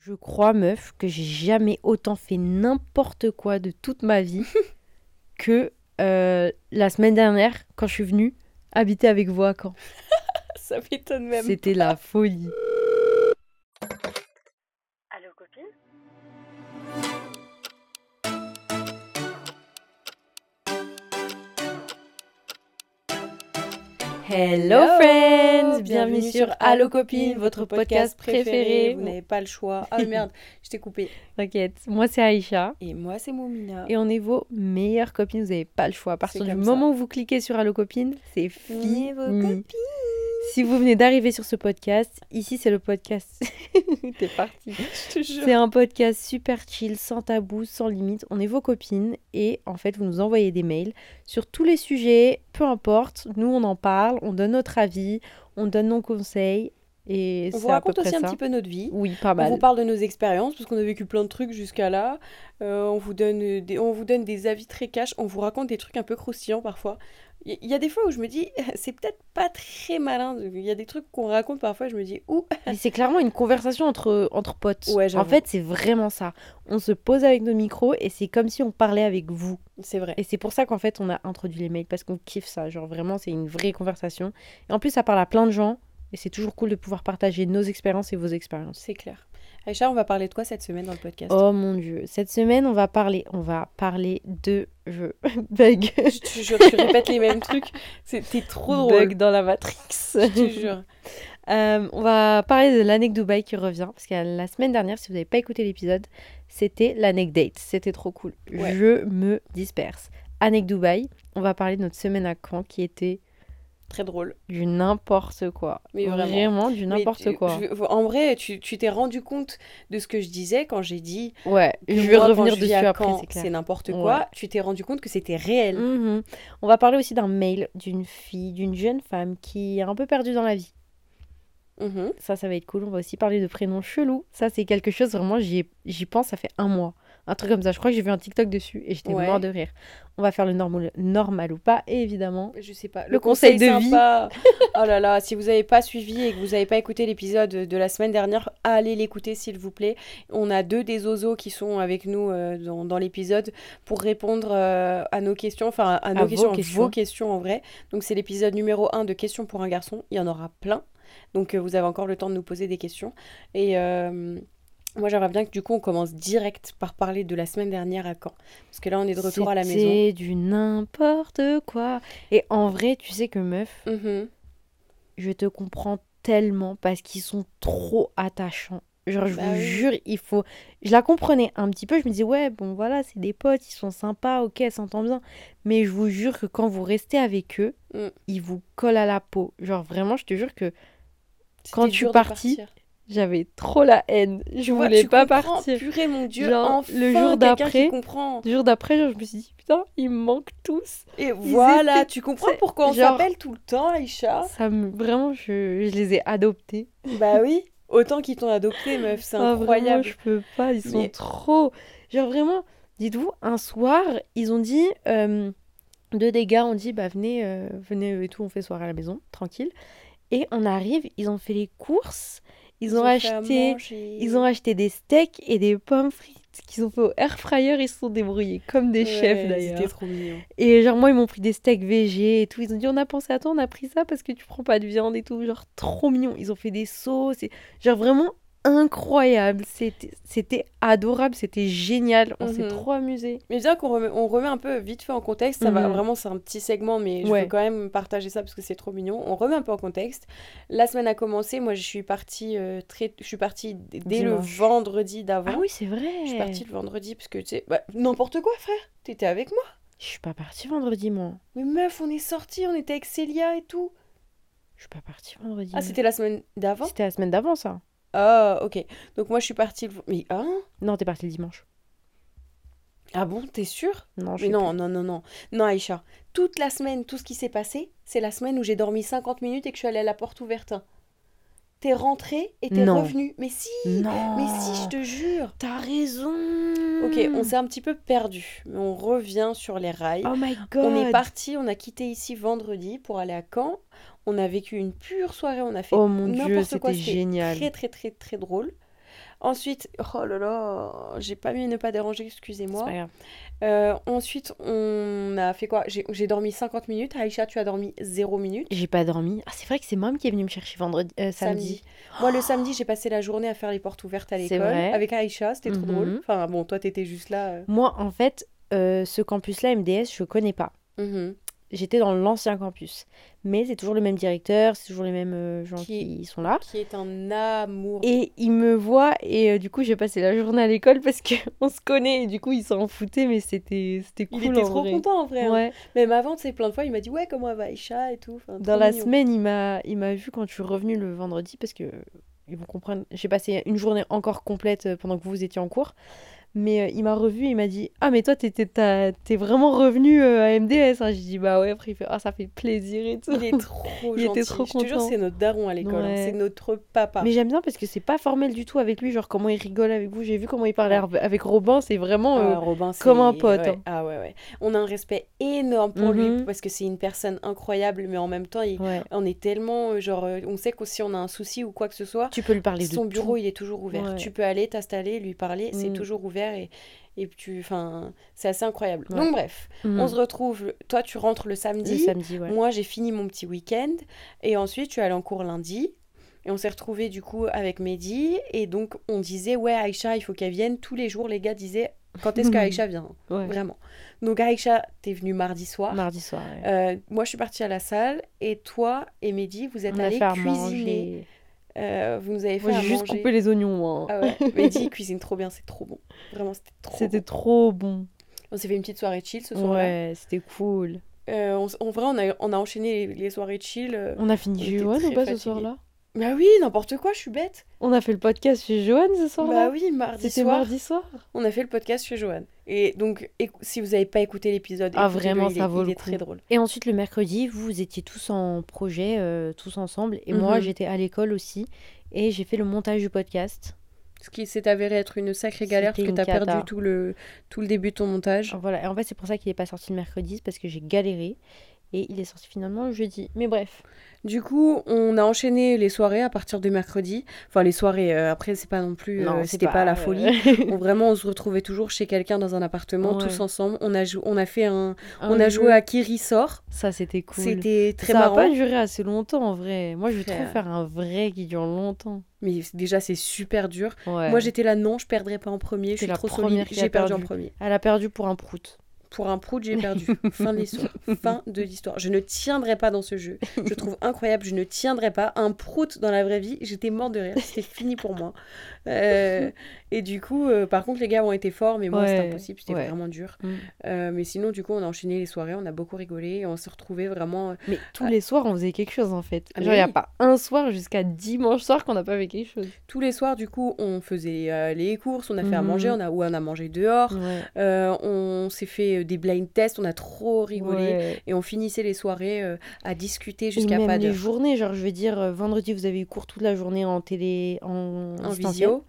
Je crois, meuf, que j'ai jamais autant fait n'importe quoi de toute ma vie que euh, la semaine dernière quand je suis venue habiter avec vous à Caen. Ça m'étonne même. C'était la folie. Hello friends, bienvenue sur Allo Copine, votre podcast préféré. Vous n'avez pas le choix. Ah merde, je t'ai coupé. T'inquiète, moi c'est Aïcha Et moi, c'est Moumina. et on est vos meilleures copines, vous n'avez pas le choix. À partir du moment où vous cliquez sur Allo Copine, c'est On fini. est vos copines. Si vous venez d'arriver sur ce podcast, ici c'est le podcast. T'es parti. C'est un podcast super chill, sans tabou, sans limite. On est vos copines et en fait, vous nous envoyez des mails sur tous les sujets, peu importe. Nous, on en parle, on donne notre avis, on donne nos conseils et On vous raconte aussi un petit peu notre vie. Oui, pas On mal. vous parle de nos expériences parce qu'on a vécu plein de trucs jusqu'à là. Euh, on, vous donne des, on vous donne des avis très cash. On vous raconte des trucs un peu croustillants parfois. Il y, a des fois où je me dis, c'est peut-être pas très malin. Il y a des trucs qu'on raconte parfois, je me dis, ouh, Mais c'est clairement une conversation entre, entre potes. Ouais, en fait, c'est vraiment ça. On se pose avec nos micros et c'est comme si on parlait avec vous. c'est vrai. Et c'est pour ça qu'en fait, on a introduit les mails parce qu'on kiffe ça. Genre vraiment, c'est une vraie conversation. Et en plus, ça parle à plein de gens. Et c'est toujours cool de pouvoir partager nos expériences et vos expériences. C'est clair. Aïcha, on va parler de quoi cette semaine dans le podcast? Oh mon dieu, cette semaine on va parler, on va parler de jeux bug, Je te jure, tu répètes les mêmes trucs. C'était trop drôle. bug dans la Matrix. Je te jure. Euh, on va parler de l'anecdote Dubaï qui revient parce que la semaine dernière, si vous n'avez pas écouté l'épisode, c'était l'anecdote. C'était trop cool. Ouais. Je me disperse. Anecdote Dubaï. On va parler de notre semaine à Caen qui était Très drôle. du n'importe quoi. Mais vraiment. du n'importe quoi. je- en vrai, tu tu t'es rendu compte de ce que je disais quand j'ai dit Ouais, je vais revenir dessus à après, c'est c'est n'importe Ouais. quoi. Tu t'es rendu compte que c'était réel. Mhm. On va parler aussi d'un mail d'une fille, d'une jeune femme qui est un peu perdue dans la vie. Mhm. Ça, ça va être cool. On va aussi parler de prénoms chelous. Ça, c'est quelque chose, vraiment, j'y ai- j'y pense, ça fait un mois. Un truc comme ça. Je crois que j'ai vu un TikTok dessus et j'étais Ouais. mort de rire. On va faire le normal, normal ou pas, et évidemment. Je sais pas. Le conseil de vie. oh là là, si vous n'avez pas suivi et que vous n'avez pas écouté l'épisode de la semaine dernière, allez l'écouter s'il vous plaît. On a deux des osos qui sont avec nous euh, dans, dans l'épisode pour répondre euh, à nos questions, enfin à nos vos questions, questions. vos questions en vrai. Donc c'est l'épisode numéro 1 de questions pour un garçon. Il y en aura plein. Donc euh, vous avez encore le temps de nous poser des questions. Et euh, moi j'aimerais bien que du coup on commence direct par parler de la semaine dernière à Caen. Parce que là on est de retour à la maison. C'était du n'importe quoi. Et en vrai, tu sais que meuf, Mhm. je te comprends tellement parce qu'ils sont trop attachants. Genre, je Bah vous oui. jure, il faut. Je la comprenais un petit peu. Je me disais, ouais, bon, voilà, c'est des potes, ils sont sympas, ok, elle s'entend bien. Mais je vous jure que quand vous restez avec eux, Mm. ils vous collent à la peau. Genre, vraiment, je te jure que Quand je suis partie. J'avais trop la haine. Je voulais tu pas comprends, partir. Purée, mon Dieu, Genre, enfin, le jour d'après. Le jour d'après, je me suis dit, putain, ils me manquent tous. Et voilà, étaient- tu comprends pourquoi on s'appelle tout le temps, Aïcha? Ça me. Vraiment, je, je les ai adoptés. Bah oui, autant qu'ils t'ont adopté, meuf, c'est Ah, vraiment, incroyable. je peux pas, ils sont Mais- trop. Genre vraiment, dites-vous, un soir, ils ont dit, euh, deux des gars ont dit, bah venez, euh, venez et tout, on fait soirée à la maison, tranquille. Et on arrive, ils ont fait les courses, ils, ont, acheté, ils ont acheté des steaks et des pommes frites qu'ils ont fait au air fryer, ils se sont débrouillés comme des Ouais, chefs C'était d'ailleurs. trop mignon. Et genre moi ils m'ont pris des steaks végé et tout, ils ont dit on a pensé à toi, on a pris ça parce que tu prends pas de viande et tout, genre trop mignon. Ils ont fait des sauces, et... genre vraiment incroyable, c'était adorable, c'était génial, on s'est Mhm. trop amusé. Mais bien qu'on remet, on remet un peu vite fait en contexte, ça va Mhm. vraiment, c'est un petit segment, mais je Ouais. veux quand même partager ça parce que c'est trop mignon. On remet un peu en contexte. La semaine a commencé, moi je suis partie euh, très, je suis partie dès le vendredi d'avant. Ah oui c'est vrai. Je suis partie le vendredi parce que tu sais, bah, n'importe quoi frère, t'étais avec moi. Je suis pas partie vendredi moi. Mais meuf, on est sortis, on était avec Célia et tout. Je suis pas partie vendredi. Ah, c'était la semaine d'avant? C'était la semaine d'avant ça. Ah, ok. Donc moi je suis partie le... Mais hein? Non t'es partie le dimanche. Ah bon, t'es sûre? Non je Mais sais non, non, non, non. Non, Aïcha, toute la semaine, tout ce qui s'est passé, c'est la semaine où j'ai dormi 50 minutes et que je suis allée à la porte ouverte. T'es rentrée et t'es Non. revenue. Mais si. Non. Mais si, je te jure T'as raison. Ok, on s'est un petit peu perdu, mais on revient sur les rails. Oh my god. On est parti, on a quitté ici vendredi pour aller à Caen. On a vécu une pure soirée, on a fait Oh mon dieu, n'importe quoi, c'était génial. très très très très drôle. Ensuite, oh là là, j'ai pas mis ne pas déranger, excusez-moi. Euh, ensuite, on a fait quoi? J'ai dormi 50 minutes. Aïcha, tu as dormi 0 minutes. J'ai pas dormi. Ah, c'est vrai que c'est maman qui est venue me chercher vendredi, euh, samedi. Samedi. Moi, le samedi, j'ai passé la journée à faire les portes ouvertes à l'école avec Aïcha. C'était trop Mhm. drôle. Enfin, bon, toi, t'étais juste là. euh. Moi, en fait, ce campus-là, MDS, je connais pas. Mhm. J'étais dans l'ancien campus. Mais c'est toujours le même directeur, c'est toujours les mêmes euh, gens Qui- qui sont là. Qui est un amour. Et il me voit et euh, du coup j'ai passé la journée à l'école parce qu'on se connaît et du coup ils s'en foutaient mais c'était c'était cool Il était en trop vrai. content en vrai. hein. Ouais. Même avant, tu sais, plein de fois, il m'a dit Ouais, comment va Aïcha et tout. Enfin, Dans la mignon. semaine, il m'a il m'a vu quand je suis revenue le vendredi parce que ils vont comprendre, j'ai passé une journée encore complète euh, pendant que vous étiez en cours. Mais euh, il m'a revu et il m'a dit "Ah mais toi t'as- t'es vraiment revenu euh, à MDS." hein. J'ai dit "Bah ouais." Après il fait "Ah ça fait plaisir et tout." Il est trop Il était gentil. trop Je te jure, c'est notre daron à l'école. hein. C'est notre papa. Mais j'aime bien parce que c'est pas formel du tout avec lui, genre comment il rigole avec vous. J'ai vu comment il parlait avec Robin, c'est vraiment euh, Ah, Robin, c'est- comme un pote, ouais. hein. Ah ouais, ouais. On a un respect énorme pour lui Mhm. parce que c'est une personne incroyable, mais en même temps, il- ouais. on est tellement, genre, on sait que si on a un souci ou quoi que ce soit, Tu peux lui parler de son bureau, tout. il est toujours ouvert. Tu peux aller t'installer, lui parler, c'est Mm. toujours ouvert et, et tu, enfin, c'est assez incroyable. Ouais. Donc bref, Mhm. on se retrouve. Toi, tu rentres le le samedi. ouais. Moi, j'ai fini mon petit week-end et ensuite, tu es allé en cours lundi. Et on s'est retrouvés du coup avec Mehdi. Et donc, on disait, ouais, Aïcha, il faut qu'elle vienne. Tous les jours, les gars disaient, quand est-ce qu'Aïcha vient? Ouais. Vraiment. Donc, Aïcha, t'es venue mardi soir. Mardi soir. ouais. Euh, moi, je suis partie à la salle. Et toi et Mehdi, vous êtes allés cuisiner. manger. Euh, vous nous avez fait Moi, j'ai juste coupé les oignons, moi. Ah ouais, Mehdi il cuisine trop bien, c'est trop bon. Vraiment, c'était trop C'était bon. trop bon. On s'est fait une petite soirée chill ce soir-là. Ouais, c'était cool. Euh, on en vrai, on a, on a enchaîné les, les soirées chill. euh. On a fini On chez était Johan très ou pas ce soir-là? Bah oui, n'importe quoi, je suis bête. On a fait le podcast chez Johan ce soir-là Bah oui, mardi C'était soir, mardi soir on a fait le podcast chez Johan. Et donc, si vous n'avez pas écouté l'épisode, Ah, vraiment, il ça est, vaut il le est très coup. drôle. Et ensuite, le mercredi, vous étiez tous en projet, euh, tous ensemble. Et moi, Mhm. j'étais à l'école aussi. Et j'ai fait le montage du podcast. Ce qui s'est avéré être une sacrée galère parce C'était que t'as perdu tout le, tout le début de ton montage. Voilà. Et en fait, c'est pour ça qu'il n'est pas sorti le mercredi, c'est parce que j'ai galéré. Et il est sorti finalement le jeudi. Mais bref. Du coup, on a enchaîné les soirées à partir de mercredi. Enfin, les soirées, euh, après, c'est pas non plus. Non, euh, C'était pas, la euh, folie. On, vraiment, on se retrouvait toujours chez quelqu'un dans un appartement, Ouais. tous ensemble. On a, on a fait un. un on a jeu. joué à Kiri sort. Ça, c'était cool. C'était très ça marrant. n'a pas duré assez longtemps en vrai. Moi, je veux trop faire un vrai qui dure longtemps. Mais déjà, c'est super dur. Ouais. Moi, j'étais là, non, je perdrai pas en premier. Je suis la trop première solide. qui J'ai a perdu en perdu. premier. Elle a perdu pour un prout. Pour un prout, j'ai perdu. fin de l'histoire. Fin de l'histoire. Je ne tiendrai pas dans ce jeu. Je trouve incroyable. Je ne tiendrai pas. Un prout dans la vraie vie, j'étais mort de rire. C'était fini pour moi. Euh, et du coup, euh, par contre, les gars ont été forts, mais moi, c'était impossible. C'était ouais. vraiment dur. Mm. Euh, mais sinon, du coup, on a enchaîné les soirées. On a beaucoup rigolé. Et on se retrouvait vraiment. euh, Mais tous les soirs, on faisait quelque chose en fait. Ah, Genre, il n'y a pas un soir jusqu'à dimanche soir qu'on n'a pas fait quelque chose. Tous les soirs, du coup, on faisait les courses. On a fait à Mhm. manger. On a, ou on a mangé dehors. On s'est fait des blind tests. On a trop rigolé. Et on finissait les soirées à discuter jusqu'à pas les d'heure. journées, genre je veux dire, vendredi vous avez eu cours toute la journée en télé, en, visio.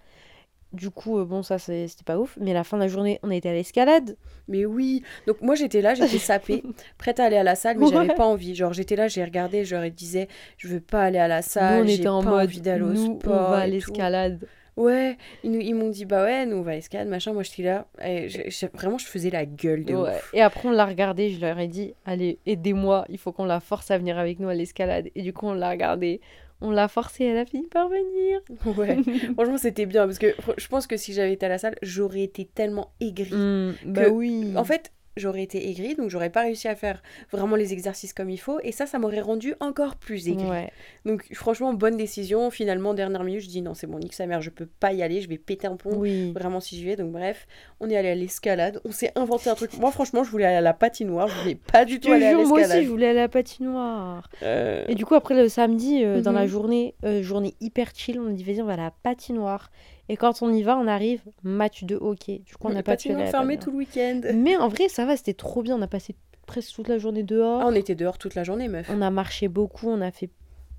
Du coup, euh, bon, ça c'était pas ouf. Mais la fin de la journée, on été à l'escalade. Mais oui. Donc moi j'étais là, j'étais sapée, prête à aller à la salle, mais j'avais Ouais. pas envie. Genre j'étais là, j'ai regardé, je leur disais, je veux pas aller à la Nous, salle, on j'ai était pas en mode, envie d'aller au nous, sport. on va à l'escalade. Ouais, ils, nous- ils m'ont dit bah ouais, nous on va à l'escalade, machin. Moi j'étais là, et j'ai- vraiment je faisais la gueule de Ouais. ouf. Et après, on l'a regardé, je leur ai dit, allez, aidez-moi, il faut qu'on la force à venir avec nous à l'escalade. Et du coup, on l'a regardé, on l'a forcée, elle a fini par venir. Ouais. Franchement c'était bien parce que je pense que si j'avais été à la salle, j'aurais été tellement aigrie. Hmm, bah Que- oui. En fait, j'aurais été aigrie, donc j'aurais pas réussi à faire vraiment les exercices comme il faut, et ça, ça m'aurait rendu encore plus aigrie. Ouais. Donc franchement, bonne décision. Finalement, dernière minute, je dis non, c'est bon, nique sa mère, je peux pas y aller, je vais péter un pont. Oui. Vraiment si j'y vais. Donc bref, on est allé à l'escalade. On s'est inventé un truc. Moi franchement, je voulais aller à la patinoire. Je voulais pas du Je tout te aller à jure, moi aussi, l'escalade. je voulais aller à la patinoire. Euh, Et du coup, après le samedi, euh, dans la Mhm. journée, euh, journée hyper chill, on a dit, vas-y, on va à la patinoire. Et quand on y va, on arrive, match de hockey. Du coup, on n'a pas fermée patinoire. tout le week-end. Mais en vrai, ça va, c'était trop bien. On a passé presque toute la journée dehors. Ah, on était dehors toute la journée, meuf. On a marché beaucoup, on a fait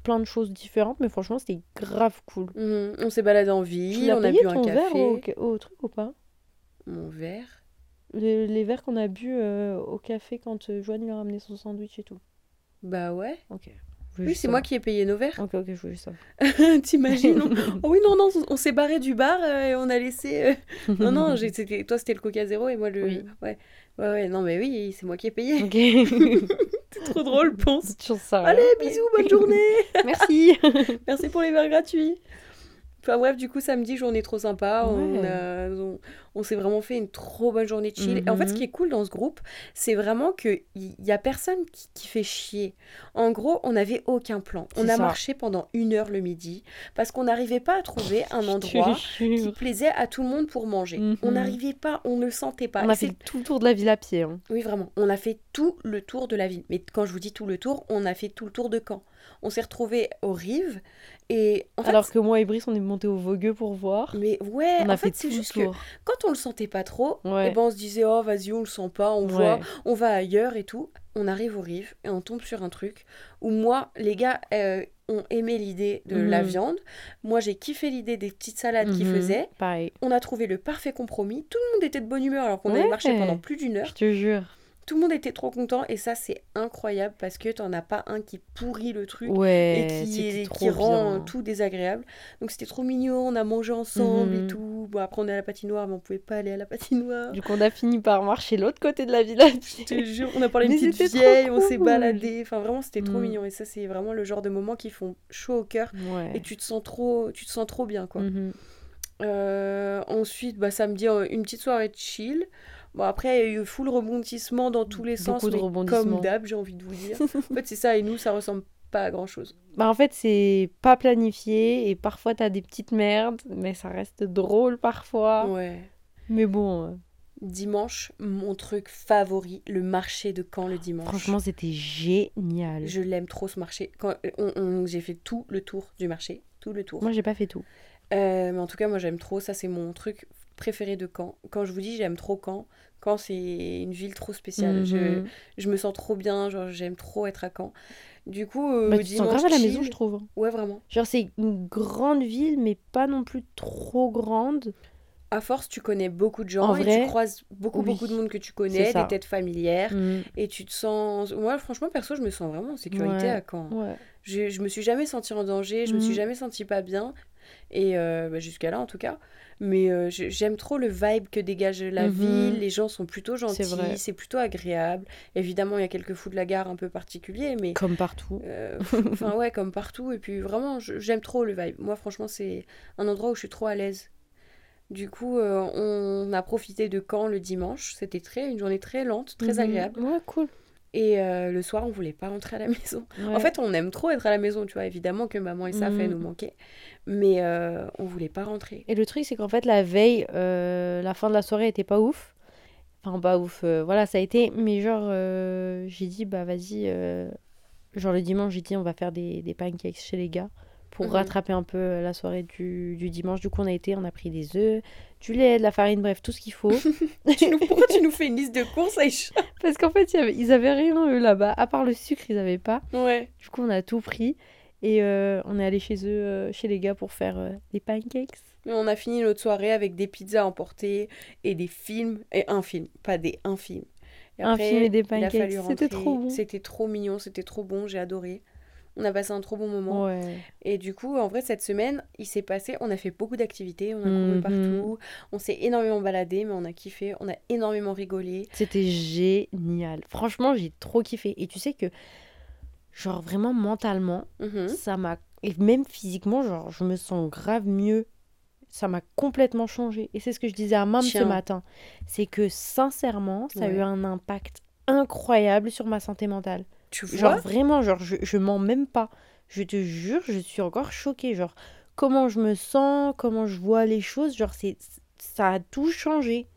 plein de choses différentes, mais franchement, c'était grave cool. Mhm. On s'est baladé en ville, on a bu un ton verre au, café. au truc ou pas? Mon verre? les, les verres qu'on a bu euh, au café quand euh, Joanne lui a ramené son sandwich et tout. Bah ouais. Ok. Oui, c'est moi qui ai payé nos verres. Ok, ok, je juste savoir. T'imagines Oh oui, non, non, on s'est barré du bar euh, et on a laissé. euh, Non, non, toi c'était le Coca Zéro et moi le. Oui. Ouais. ouais, ouais, non, mais oui, c'est moi qui ai payé. Ok. C'est trop drôle, pense. Toujours ça. Allez, bisous, bonne journée. Merci. Merci pour les verres gratuits. Enfin bref, du coup, samedi, journée trop sympa. On, Ouais. a- on, on s'est vraiment fait une trop bonne journée de chill. Et en fait, ce Mhm. qui est cool dans ce groupe, c'est vraiment qu'il n'y a personne qui, qui fait chier. En gros, on n'avait aucun plan. On a ça. marché pendant une heure le midi parce qu'on n'arrivait pas à trouver un endroit qui plaisait à tout le monde pour manger. On Mhm. n'arrivait pas, on ne le sentait pas. On a fait tout le tour de la ville à pied. hein. Oui, vraiment. On a fait tout le tour de la ville. Mais quand je vous dis tout le tour, on a fait tout le tour de Caen. On s'est retrouvés aux rives et en fait, Alors que moi et Brice, on est montés au Vogueux pour voir. mais ouais, On a en fait, fait c'est juste que quand on le sentait pas trop, Ouais. et ben on se disait oh vas-y on le sent pas, on voit, on va ailleurs et tout. On arrive aux rives et on tombe sur un truc où moi les gars euh, ont aimé l'idée de la Mhm. viande, moi j'ai kiffé l'idée des petites salades qu'ils Mhm. faisaient. Pareil. On a trouvé le parfait compromis. Tout le monde était de bonne humeur alors qu'on avait marché pendant plus d'une heure. Je te jure. Tout le monde était trop content et ça c'est incroyable parce que t'en as pas un qui pourrit le truc Ouais, et qui, est- rend bien. tout désagréable. Donc c'était trop mignon, on a mangé ensemble et Mhm. tout. Bon après on est à la patinoire mais on pouvait pas aller à la patinoire. Du coup, on a fini par marcher l'autre côté de la ville à Je te jure, on a parlé une petite vieille, on s'est baladé. Enfin vraiment c'était trop Mhm. mignon et ça c'est vraiment le genre de moments qui font chaud au cœur Ouais. et tu te sens trop, tu te sens trop bien quoi. Mhm. Euh, ensuite, bah, samedi, euh, une petite soirée de chill. Bon, après, il y a eu full rebondissement dans tous les sens, de mais rebondissements. comme d'hab, j'ai envie de vous dire. en fait, c'est ça, et nous, ça ressemble pas à grand chose. Bah, en fait, c'est pas planifié et parfois t'as des petites merdes, mais ça reste drôle parfois. Ouais. Mais bon, euh, Dimanche, mon truc favori, le marché de Caen le dimanche. franchement, c'était génial. je l'aime trop ce marché. Quand, on- on- j'ai fait tout le tour du marché, tout le tour. Moi, j'ai pas fait tout. Euh, mais en tout cas, moi j'aime trop. Ça, c'est mon truc préféré de Caen. Quand je vous dis j'aime trop Caen, Caen c'est une ville trop spéciale. Je, Mhm. je me sens trop bien, genre j'aime trop être à Caen. Du coup, euh, Bah, tu te sens dimanche grave à la maison, je trouve. Ouais, vraiment. Genre, c'est une grande ville, mais pas non plus trop grande. À force, tu connais beaucoup de gens En et vrai, tu croises beaucoup, oui, beaucoup de monde que tu connais, des têtes familières. Mhm. Et tu te sens. Moi, franchement, perso, je me sens vraiment en sécurité Ouais. à Caen. Ouais. Je, je me suis jamais sentie en danger, je me suis Mhm. jamais sentie pas bien. Et euh, bah, jusqu'à là, en tout cas. Mais euh, j'aime trop le vibe que dégage la Mhm. ville. Les gens sont plutôt gentils, c'est plutôt agréable. Évidemment, il y a quelques fous de la gare un peu particuliers, mais. Comme partout. euh, Enfin, ouais, comme partout. Et puis, vraiment, j'aime trop le vibe. Moi, franchement, c'est un endroit où je suis trop à l'aise. Du coup, euh, on a profité de Caen le dimanche. C'était très, une journée très lente, très Mhm. agréable. Ouais, cool. Et euh, le soir, on voulait pas rentrer à la maison. En fait, on aime trop être à la maison, tu vois. Évidemment que maman et ça fait Mhm. nous manquer. Mais euh, on voulait pas rentrer. Et le truc, c'est qu'en fait, la veille, euh, la fin de la soirée était pas ouf. Enfin, pas ouf, euh, voilà, ça a été. Mais genre, j'ai dit, bah vas-y. Genre, le dimanche, j'ai dit, on va faire des, des pancakes chez les gars pour Mhm. rattraper un peu euh, la soirée du, du dimanche. Du coup, on a été, on a pris des œufs, du lait, de la farine, bref, tout ce qu'il faut. Tu nous- Pourquoi tu nous fais une liste de courses, Aïcha? Parce qu'en fait, il y avait- ils avaient rien, eux, là-bas. À part le sucre, ils avaient pas. Ouais. Du coup, on a tout pris. Et euh, on est allé chez eux, euh, chez les gars, pour faire euh, des pancakes. Mais on a fini notre soirée avec des pizzas emportées et des films. Et un film, pas des, un film. Et Un film et des pancakes, c'était trop bon. C'était trop mignon, c'était trop bon, j'ai adoré. On a passé un trop bon moment. Ouais. Et du coup, en vrai, cette semaine, il s'est passé, on a fait beaucoup d'activités, on a couru Mhm. partout, on s'est énormément baladé, mais on a kiffé, on a énormément rigolé. C'était génial. Franchement, j'ai trop kiffé. Et tu sais que, genre, vraiment mentalement, Mhm. ça m'a. Et même physiquement, genre, je me sens grave mieux. Ça m'a complètement changé. Et c'est ce que je disais à Mam ce matin. C'est que, sincèrement, ça a eu un impact incroyable sur ma santé mentale. Tu vois Genre, vraiment, genre, je, je mens même pas. Je te jure, je suis encore choquée. Genre, comment je me sens, comment je vois les choses, genre, c'est. Ça a tout changé.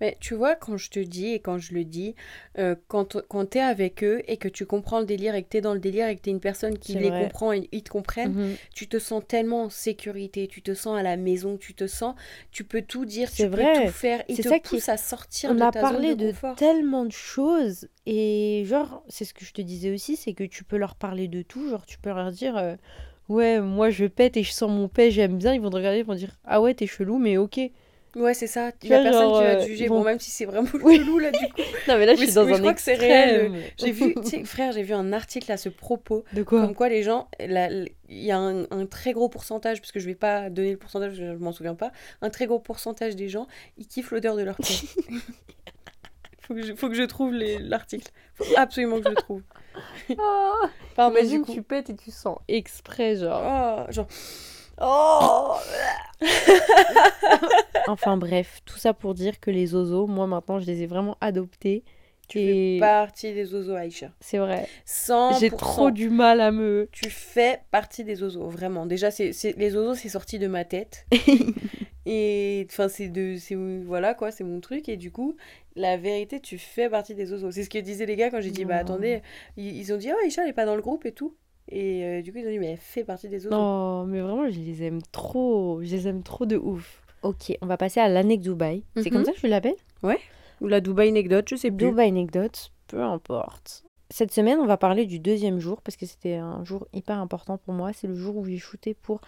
Mais tu vois, quand je te dis et quand je le dis, euh, quand, quand t'es avec eux et que tu comprends le délire et que t'es dans le délire et que t'es une personne qui C'est les vrai. comprend et ils te comprennent, Mhm. tu te sens tellement en sécurité, tu te sens à la maison, tu te sens, tu peux tout dire, tu C'est peux vrai. tout faire, ils C'est te ça qui- poussent à sortir On de a ta parlé zone de, de confort. tellement de choses et genre c'est ce que je te disais aussi c'est que tu peux leur parler de tout genre tu peux leur dire euh, ouais moi je pète et je sens mon pet j'aime bien ils vont te regarder ils vont dire ah ouais t'es chelou mais ok Ouais, c'est ça. Il Tu y a vois, personne genre, qui va euh, te juger. Bon, même si c'est vraiment chelou là, du coup. Non, mais là, je suis dans mais un je crois que c'est extrême. réel. J'ai vu, tu sais, frère, j'ai vu un article à ce propos. De quoi Comme quoi les gens, la- il y a un, un très gros pourcentage, parce que je vais pas donner le pourcentage, parce que je m'en souviens pas, un très gros pourcentage des gens, ils kiffent l'odeur de leur corps. faut, que je, faut que je trouve l'article. Faut absolument que je le trouve. Pardon, Imagine, du coup. tu pètes et tu sens exprès, genre. Oh, genre... Oh Enfin bref, tout ça pour dire que les oiseaux, moi maintenant, je les ai vraiment adoptés. Tu Et- fais partie des oiseaux, Aïcha. C'est vrai. 100%. J'ai trop du mal à me. Tu fais partie des oiseaux, vraiment. Déjà, c'est, les oiseaux, c'est sorti de ma tête. Et enfin, c'est de. Voilà, quoi, c'est mon truc. Et du coup, la vérité, tu fais partie des oiseaux. C'est ce que disaient les gars quand j'ai dit, bah Non. attendez, ils, ils ont dit, oh, Aïcha, elle est pas dans le groupe et tout. Et euh, du coup, ils ont dit, mais elle fait partie des oiseaux. Non, mais vraiment, je les aime trop. Je les aime trop de ouf. Ok, on va passer à l'anecdote Dubaï. C'est Mhm. comme ça que je l'appelle Ou la Dubaï anecdote, je sais plus. Dubaï anecdote, peu importe. Cette semaine, on va parler du deuxième jour parce que c'était un jour hyper important pour moi. C'est le jour où j'ai shooté pour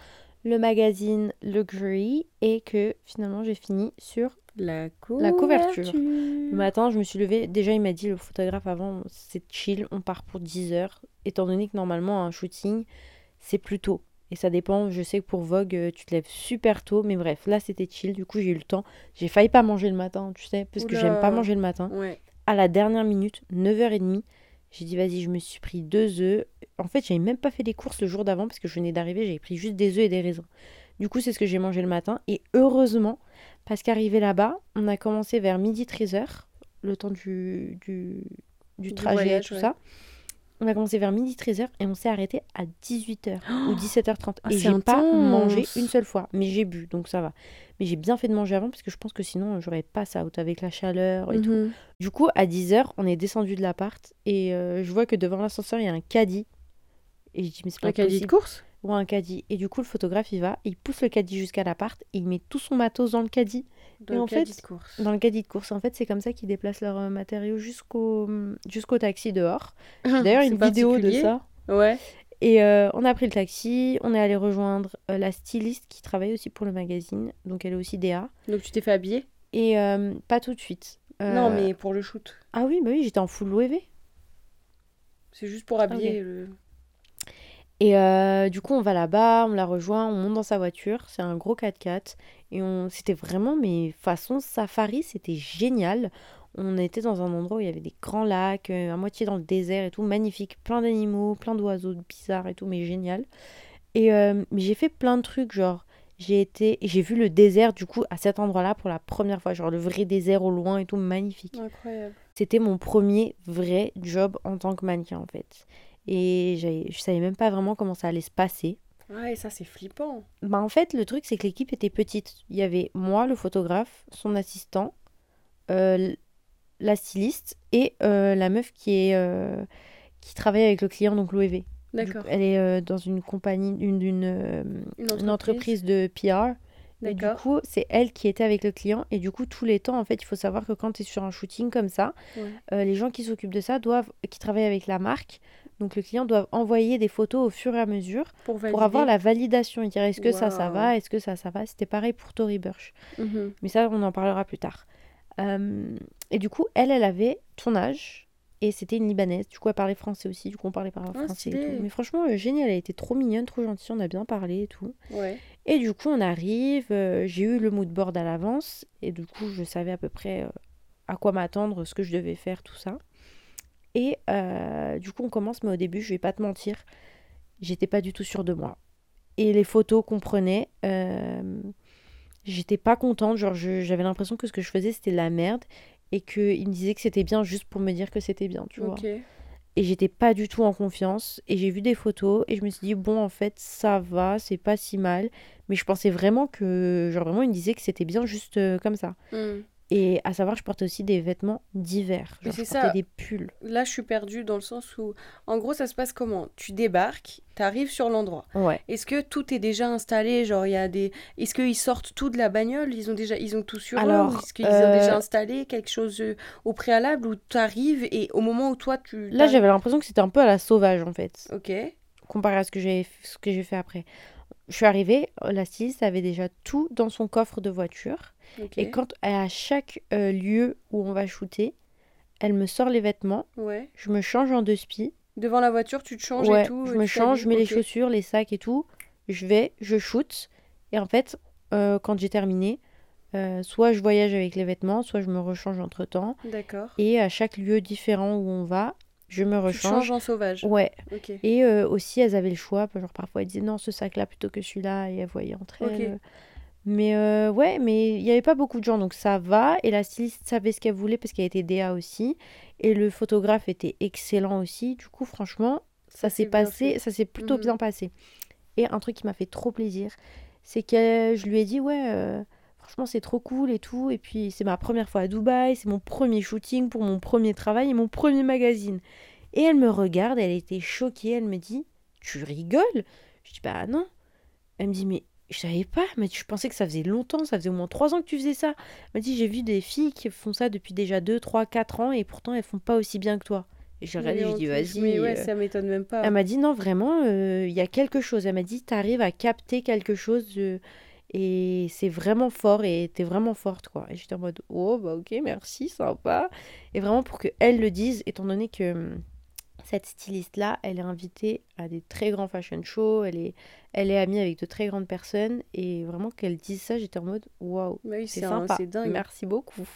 le magazine Luxury et que finalement j'ai fini sur La couverture. La couverture. Le matin, je me suis levée. Déjà, il m'a dit, le photographe avant, c'est chill, on part pour 10 heures. Étant donné que normalement, un shooting, c'est plus tôt. Et ça dépend, je sais que pour Vogue, euh, tu te lèves super tôt. Mais bref, là, c'était chill. Du coup, j'ai eu le temps. J'ai failli pas manger le matin, tu sais, parce que j'aime pas manger le matin. Ouais. À la dernière minute, 9h30, j'ai dit, vas-y, je me suis pris deux œufs. En fait, j'avais même pas fait les courses le jour d'avant parce que je venais d'arriver, j'avais pris juste des œufs et des raisins. Du coup, c'est ce que j'ai mangé le matin. Et heureusement, parce qu'arrivé là-bas, on a commencé vers midi 13h, le temps du, du, du Du trajet voyage, et tout ouais. ça. On a commencé vers midi 13h et on s'est arrêté à 18h ou 17h30. Ah, et j'ai pas mangé une seule fois, mais j'ai bu, donc ça va. Mais j'ai bien fait de manger avant parce que je pense que sinon j'aurais pas ça out avec la chaleur et tout. Mhm. Du coup, à 10h, on est descendu de l'appart et euh, je vois que devant l'ascenseur, il y a un caddie. Et je dis, mais c'est pas Un caddie de course? Un caddie. Et du coup, le photographe, il va, il pousse le caddie jusqu'à l'appart et il met tout son matos dans le caddie. Dans Et le en caddie fait, de course. Dans le caddie de course. En fait, c'est comme ça qu'ils déplacent leurs euh, matériaux jusqu'au jusqu'au taxi dehors. J'ai d'ailleurs une vidéo de ça. Ouais. Et euh, on a pris le taxi, on est allé rejoindre euh, la styliste qui travaille aussi pour le magazine. Donc elle est aussi DA. Donc tu t'es fait habiller? Et euh, pas tout de suite. Non, mais pour le shoot. Ah oui, bah oui, j'étais en full OEV. C'est juste pour habiller le. Et euh, du coup, on va là-bas, on la rejoint, on monte dans sa voiture. C'est un gros 4x4. Et on... c'était vraiment, mais façon safari, c'était génial. On était dans un endroit où il y avait des grands lacs, euh, à moitié dans le désert et tout, magnifique. Plein d'animaux, plein d'oiseaux bizarres et tout, mais génial. Et euh, mais j'ai fait plein de trucs, genre, j'ai été, j'ai vu le désert du coup à cet endroit-là pour la première fois, genre le vrai désert au loin et tout, magnifique. Incroyable. C'était mon premier vrai job en tant que mannequin en fait. Et je savais même pas vraiment comment ça allait se passer. Ouais, ça c'est flippant. Bah en fait, le truc, c'est que l'équipe était petite. Il y avait moi, le photographe, son assistant, euh, la styliste et euh, la meuf qui est euh, qui travaille avec le client, donc l'OEV. D'accord. Elle est dans une compagnie, une, Une une entreprise de PR. Et du coup, c'est elle qui était avec le client. Et du coup, tous les temps, en fait, il faut savoir que quand tu es sur un shooting comme ça, Ouais. euh, les gens qui s'occupent de ça doivent, qui travaillent avec la marque, donc le client doivent envoyer des photos au fur et à mesure Pour avoir la validation. Ils dire est-ce que ça, ça va, est-ce que ça, ça va? C'était pareil pour Tory Burch. Mhm. Mais ça, on en parlera plus tard. Euh, et du coup, elle, elle avait ton âge. Et c'était une Libanaise. Du coup, elle parlait français aussi. Du coup, on parlait par Ah, français et tout. Mais franchement, euh, génial. Elle était trop mignonne, trop gentille. On a bien parlé et tout. Ouais. Et du coup, on arrive. euh, J'ai eu le mood board à l'avance. Et du coup, je savais à peu près à quoi m'attendre, ce que je devais faire, tout ça. Et euh, du coup, on commence. Mais au début, je vais pas te mentir, j'étais pas du tout sûre de moi. Et les photos qu'on prenait, euh, j'étais pas contente. Genre, j'avais l'impression que ce que je faisais, c'était de la merde. Et qu'il me disait que c'était bien juste pour me dire que c'était bien, tu vois. Et j'étais pas du tout en confiance. Et j'ai vu des photos et je me suis dit, bon, en fait, ça va, c'est pas si mal. Mais je pensais vraiment que, genre, vraiment, il me disait que c'était bien juste euh, comme ça. Hmm. Et à savoir, je portais aussi des vêtements d'hiver. Mais Genre, je c'est ça. des pulls. Là, je suis perdue dans le sens où, en gros, ça se passe comment? Tu débarques, t'arrives sur l'endroit. Ouais. Est-ce que tout est déjà installé? Genre, il y a des. Est-ce qu'ils sortent tout de la bagnole? Ils ont déjà, ils ont tout sur Alors, Est-ce qu'ils ont euh, déjà installé quelque chose euh, au préalable ou t'arrives et au moment où toi tu. Là, j'avais l'impression que c'était un peu à la sauvage, en fait. Ok. comparé à ce que j'ai ce que j'ai fait après. Je suis arrivée, la styliste avait déjà tout dans son coffre de voiture. Et quand à chaque euh, lieu où on va shooter, elle me sort les vêtements, Ouais. je me change en deux spies. Devant la voiture, tu te changes Ouais, et tout. je euh, me change, je mets les chaussures, les sacs et tout. Je vais, je shoot. Et en fait, euh, quand j'ai terminé, euh, soit je voyage avec les vêtements, soit je me rechange entre temps. D'accord. Et à chaque lieu différent où on va, je me rechange. en sauvage. Ouais. Et euh, aussi, elles avaient le choix. Genre, parfois, elles disaient non, ce sac-là plutôt que celui-là. Et elles voyaient entre Ok. elles. Mais euh, ouais, mais il n'y avait pas beaucoup de gens, donc ça va. Et la styliste savait ce qu'elle voulait parce qu'elle était DA aussi. Et le photographe était excellent aussi. Du coup, franchement, ça s'est passé, fait. ça s'est plutôt Mhm. bien passé. Et un truc qui m'a fait trop plaisir, c'est que je lui ai dit, ouais, euh, franchement, c'est trop cool et tout. Et puis, c'est ma première fois à Dubaï, c'est mon premier shooting pour mon premier travail et mon premier magazine. Et elle me regarde, elle était choquée, elle me dit, tu rigoles? Je dis, bah non. Elle me dit, mais je savais pas, mais je pensais que ça faisait longtemps, ça faisait au moins 3 ans que tu faisais ça. Elle m'a dit, j'ai vu des filles qui font ça depuis déjà 2, 3, 4 ans et pourtant elles font pas aussi bien que toi. Et j'ai regardé, dis, touche- vas-y. Mais ouais, euh, ça m'étonne même pas. Elle m'a dit, non, vraiment, euh, il y a quelque chose. Elle m'a dit, t'arrives à capter quelque chose de- et c'est vraiment fort et t'es vraiment forte, quoi. Et j'étais en mode, oh, bah ok, merci, sympa. Et vraiment pour qu'elle le dise, étant donné que hum, cette styliste-là, elle est invitée à des très grands fashion shows, elle est, elle est amie avec de très grandes personnes, et vraiment qu'elle dise ça, j'étais en mode, waouh, Bah oui, c'est sympa, c'est dingue. merci beaucoup.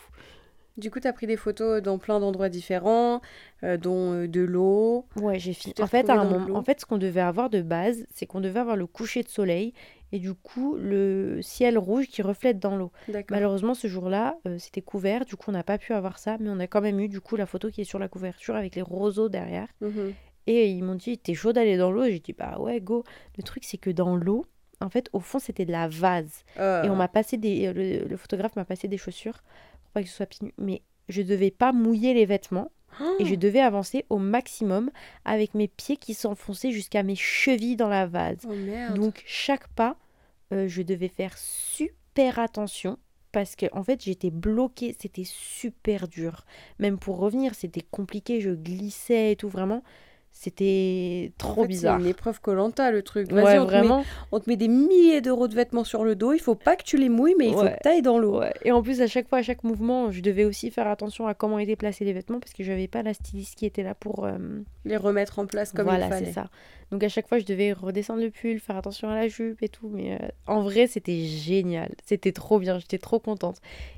Du coup, tu as pris des photos dans plein d'endroits différents, euh, dont euh, de l'eau. Ouais, j'ai fini. En fait, à un moment, en fait, ce qu'on devait avoir de base, c'est qu'on devait avoir le coucher de soleil et du coup le ciel rouge qui reflète dans l'eau. Malheureusement, ce jour-là, euh, c'était couvert, du coup, on n'a pas pu avoir ça, mais on a quand même eu du coup la photo qui est sur la couverture avec les roseaux derrière. Mhm. Et ils m'ont dit, t'es chaud d'aller dans l'eau? Et j'ai dit, bah ouais, go. Le truc, c'est que dans l'eau, en fait, au fond, c'était de la vase. Et on Euh, m'a passé des, euh, le, le photographe m'a passé des chaussures pour pas que ce soit pieds nus. Mais je devais pas mouiller les vêtements et je devais avancer au maximum avec mes pieds qui s'enfonçaient jusqu'à mes chevilles dans la vase. Oh merde. Donc chaque pas, euh, je devais faire super attention parce que en fait j'étais bloquée, c'était super dur. Même pour revenir, c'était compliqué, je glissais et tout vraiment. C'était En trop fait, bizarre. C'est une épreuve Colanta le truc. Vas-y, Ouais, on, te met, vraiment. on te met des milliers d'euros de vêtements sur le dos. Il faut pas que tu les mouilles, mais il faut Ouais. que tu dans l'eau. Ouais. Et en plus, à chaque fois, à chaque mouvement, je devais aussi faire attention à comment étaient placés les vêtements parce que j'avais pas la styliste qui était là pour. euh, Les remettre en place comme voilà, il c'est fallait. ça. Donc à chaque fois, je devais redescendre le pull, faire attention à la jupe et tout. Mais euh, en vrai, c'était génial. C'était trop bien. J'étais trop contente.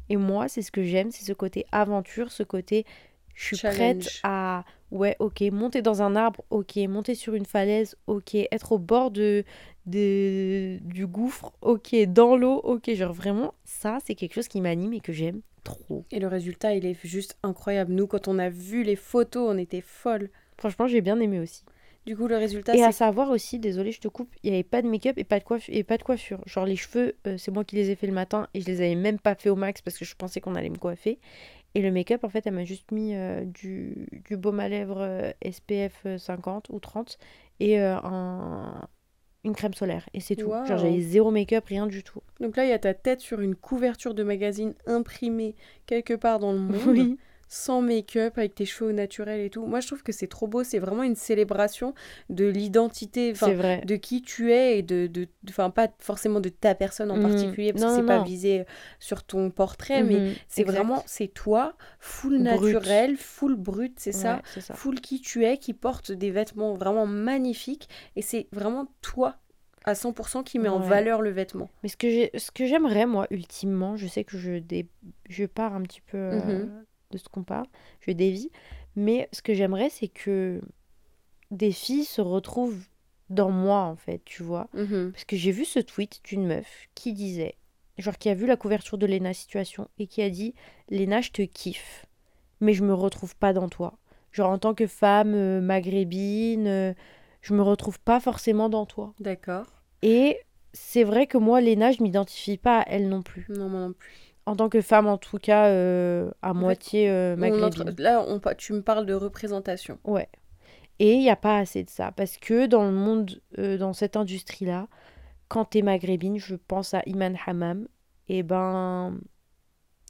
Et moi, c'est ce que j'aime, c'est ce côté aventure, ce côté. Je suis prête à, ouais, ok, monter dans un arbre, ok, monter sur une falaise, ok, être au bord de, de- du gouffre, ok, dans l'eau, ok. Genre vraiment, ça, c'est quelque chose qui m'anime et que j'aime trop. Et le résultat, il est juste incroyable. Nous, quand on a vu les photos, on était folles. Franchement, j'ai bien aimé aussi. Du coup, le résultat, Et à savoir aussi, désolé, je te coupe, il n'y avait pas de make-up et pas de coiffure. Et pas de coiffure. Genre les cheveux, euh, c'est moi qui les ai fait le matin et je les avais même pas fait au max parce que je pensais qu'on allait me coiffer. Et le make-up, en fait, elle m'a juste mis euh, du, du baume à lèvres euh, SPF 50 ou 30 et euh, un- une crème solaire. Et c'est tout. Genre j'avais zéro make-up, rien du tout. Donc là, il y a ta tête sur une couverture de magazine imprimée quelque part dans le monde, Oui. Sans make-up, avec tes cheveux naturels et tout. Moi, je trouve que c'est trop beau. C'est vraiment une célébration de l'identité, de qui tu es et de, de, enfin, pas forcément de ta personne en Mhm. particulier, parce Non, que c'est pas visé sur ton portrait, mais Mhm, c'est vraiment, c'est toi, full Brut. naturel, full brut, c'est ça? Ouais, c'est ça. Full qui tu es, qui porte des vêtements vraiment magnifiques. Et c'est vraiment toi, à 100%, qui met en valeur le vêtement. Mais ce que j'aimerais, moi, ultimement, je sais que je, dé- je pars un petit peu euh, Mhm. De ce qu'on parle, je dévie, mais ce que j'aimerais, c'est que des filles se retrouvent dans moi, en fait, tu vois. Mhm. Parce que j'ai vu ce tweet d'une meuf qui disait, genre qui a vu la couverture de Lena Situation et qui a dit Lena, je te kiffe, mais je me retrouve pas dans toi. Genre en tant que femme euh, maghrébine, euh, je me retrouve pas forcément dans toi. D'accord. Et c'est vrai que moi, Léna, je m'identifie pas à elle non plus. Non, moi non plus. En tant que femme, en tout cas, euh, à moitié euh, entre- maghrébine. Là, on, tu me parles de représentation. Ouais. Et il n'y a pas assez de ça. Parce que dans le monde, euh, dans cette industrie-là, quand t'es maghrébine, je pense à Iman Hammam, et ben.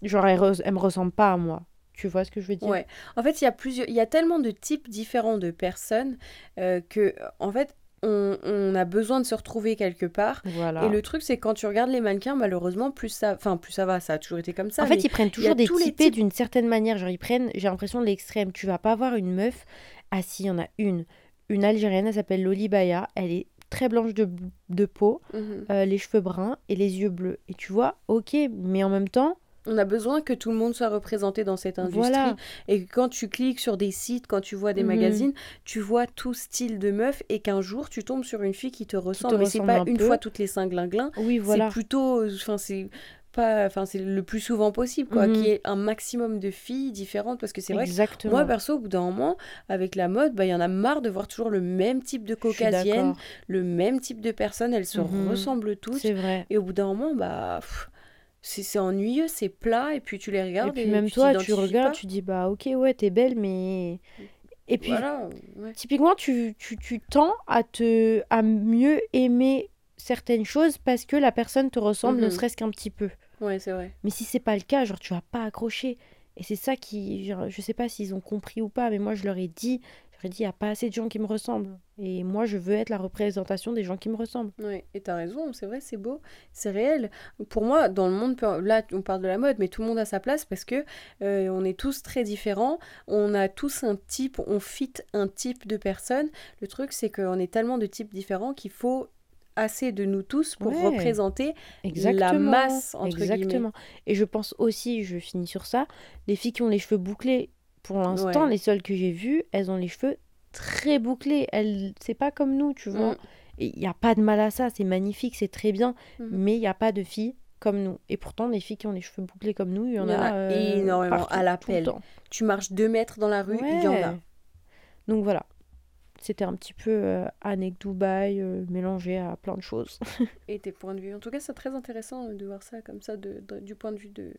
Genre, elle, res- elle me ressemble pas à moi. Tu vois ce que je veux dire? Ouais. En fait, il y a plusieurs, il y a tellement de types différents de personnes que, en fait, on, on a besoin de se retrouver quelque part. Voilà. Et le truc, c'est quand tu regardes les mannequins, malheureusement, plus ça, enfin, plus ça va, ça a toujours été comme ça. En fait, ils prennent toujours des typés types. d'une certaine manière. Genre, ils prennent, j'ai l'impression, de l'extrême. Tu vas pas avoir une meuf. Ah, si, il y en a une. Une Algérienne, elle s'appelle Loli Baya. Elle est très blanche de, de peau, Mhm. euh, les cheveux bruns et les yeux bleus. Et tu vois, ok, mais en même temps, On a besoin que tout le monde soit représenté dans cette industrie. voilà. Et quand tu cliques sur des sites, quand tu vois des Mhm. magazines, tu vois tout style de meuf et qu'un jour tu tombes sur une fille qui te ressemble. te mais c'est ressemble pas un une peu. fois toutes les cinq glinglins. Oui, voilà. C'est plutôt. Enfin, c'est. Pas, enfin, c'est le plus souvent possible, quoi, Mhm. qu'il y ait un maximum de filles différentes, parce que c'est vrai que moi, perso, au bout d'un moment, avec la mode, bah, il y en a marre de voir toujours le même type de caucasienne, le même type de personnes, elles se Mhm. ressemblent toutes. C'est vrai. Et au bout d'un moment, bah, pff, c'est c'est ennuyeux, c'est plat, et puis tu les Et regardes. puis même toi, tu regardes, pas. tu dis, bah, ok, ouais, t'es belle, mais. Et puis, Voilà, ouais. typiquement, tu, tu, tu tends à, te, à mieux aimer certaines choses parce que la personne te ressemble, ne Mhm. serait-ce qu'un petit peu. Ouais, c'est vrai. Mais si c'est pas le cas, genre tu vas pas accrocher. Et c'est ça qui, genre, je sais pas s'ils ont compris ou pas, mais moi je leur ai dit, je dit, il y a pas assez de gens qui me ressemblent. Et moi je veux être la représentation des gens qui me ressemblent. Ouais, et t'as raison, c'est vrai, c'est beau, c'est réel. Pour moi, dans le monde, là on parle de la mode, mais tout le monde a sa place parce que euh, on est tous très différents, on a tous un type, on fit un type de personne. Le truc, c'est qu'on est tellement de types différents qu'il faut assez de nous tous pour Ouais. représenter Exactement. masse, entre Exactement. Et je pense aussi, je finis sur ça, les filles qui ont les cheveux bouclés, pour l'instant, Ouais. les seules que j'ai vues, elles ont les cheveux très bouclés. Elles, c'est pas comme nous, tu vois. Mm. Il n'y a pas de mal à ça, c'est magnifique, c'est très bien. Mhm. Mais il n'y a pas de filles comme nous. Et pourtant, les filles qui ont les cheveux bouclés comme nous, il y en, Il y en a, euh, énormément, partout, à la tout le pelle. temps. Tu marches deux mètres dans la rue, il y en a. Donc voilà. C'était un petit peu euh, Annick Dubaï euh, mélangé à plein de choses. Et tes points de vue. En tout cas, c'est très intéressant de voir ça comme ça, de, de- du point de vue de,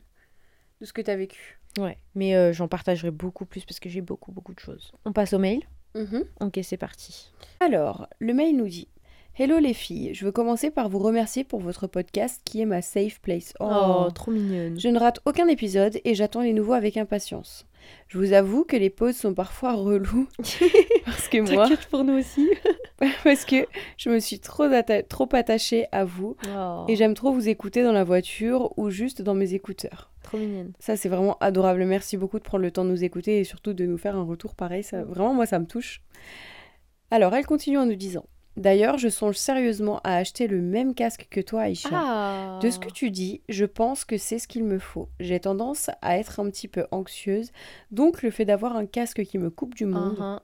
ce que tu as vécu. Ouais. Mais euh, j'en partagerai beaucoup plus parce que j'ai beaucoup, beaucoup de choses. On passe au mail? Mhm. Ok, c'est parti. Alors, le mail nous dit Hello les filles, je veux commencer par vous remercier pour votre podcast qui est ma safe place. Oh, trop mignonne. Je ne rate aucun épisode et j'attends les nouveaux avec impatience. Je vous avoue que les pauses sont parfois reloues parce que moi, pour nous aussi. parce que je me suis trop, atta- trop attachée à vous Oh, et j'aime trop vous écouter dans la voiture ou juste dans mes écouteurs. trop mignonne. Ça, c'est vraiment adorable. Merci beaucoup de prendre le temps de nous écouter et surtout de nous faire un retour pareil. Ça, vraiment, moi, ça me touche. Alors, elle continue en nous disant D'ailleurs, je songe sérieusement à acheter le même casque que toi, Aïcha. Ah De ce que tu dis, je pense que c'est ce qu'il me faut. J'ai tendance à être un petit peu anxieuse, donc le fait d'avoir un casque qui me coupe du monde, Mhm.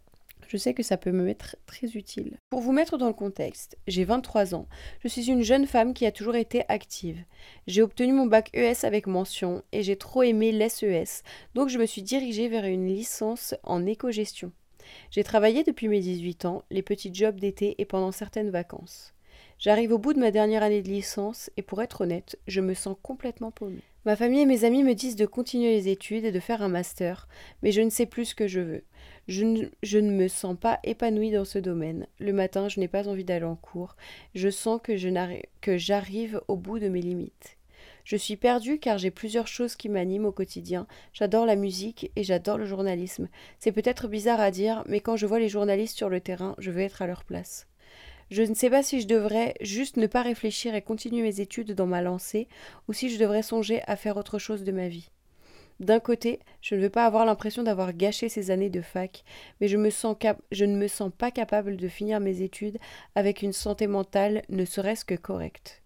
je sais que ça peut me mettre très utile. Pour vous mettre dans le contexte, j'ai 23 ans. Je suis une jeune femme qui a toujours été active. J'ai obtenu mon bac ES avec mention et j'ai trop aimé l'SES, donc je me suis dirigée vers une licence en éco-gestion. J'ai travaillé depuis mes 18 ans, les petits jobs d'été et pendant certaines vacances. J'arrive au bout de ma dernière année de licence et pour être honnête, je me sens complètement paumée. Ma famille et mes amis me disent de continuer les études et de faire un master, mais je ne sais plus ce que je veux. Je ne, je ne me sens pas épanouie dans ce domaine. Le matin, je n'ai pas envie d'aller en cours. Je sens que j'arrive au bout de mes limites. Je suis perdue car j'ai plusieurs choses qui m'animent au quotidien. J'adore la musique et j'adore le journalisme. C'est peut-être bizarre à dire, mais quand je vois les journalistes sur le terrain, je veux être à leur place. Je ne sais pas si je devrais juste ne pas réfléchir et continuer mes études dans ma lancée, ou si je devrais songer à faire autre chose de ma vie. D'un côté, je ne veux pas avoir l'impression d'avoir gâché ces années de fac, mais je, je ne me sens pas capable de finir mes études avec une santé mentale ne serait-ce que correcte.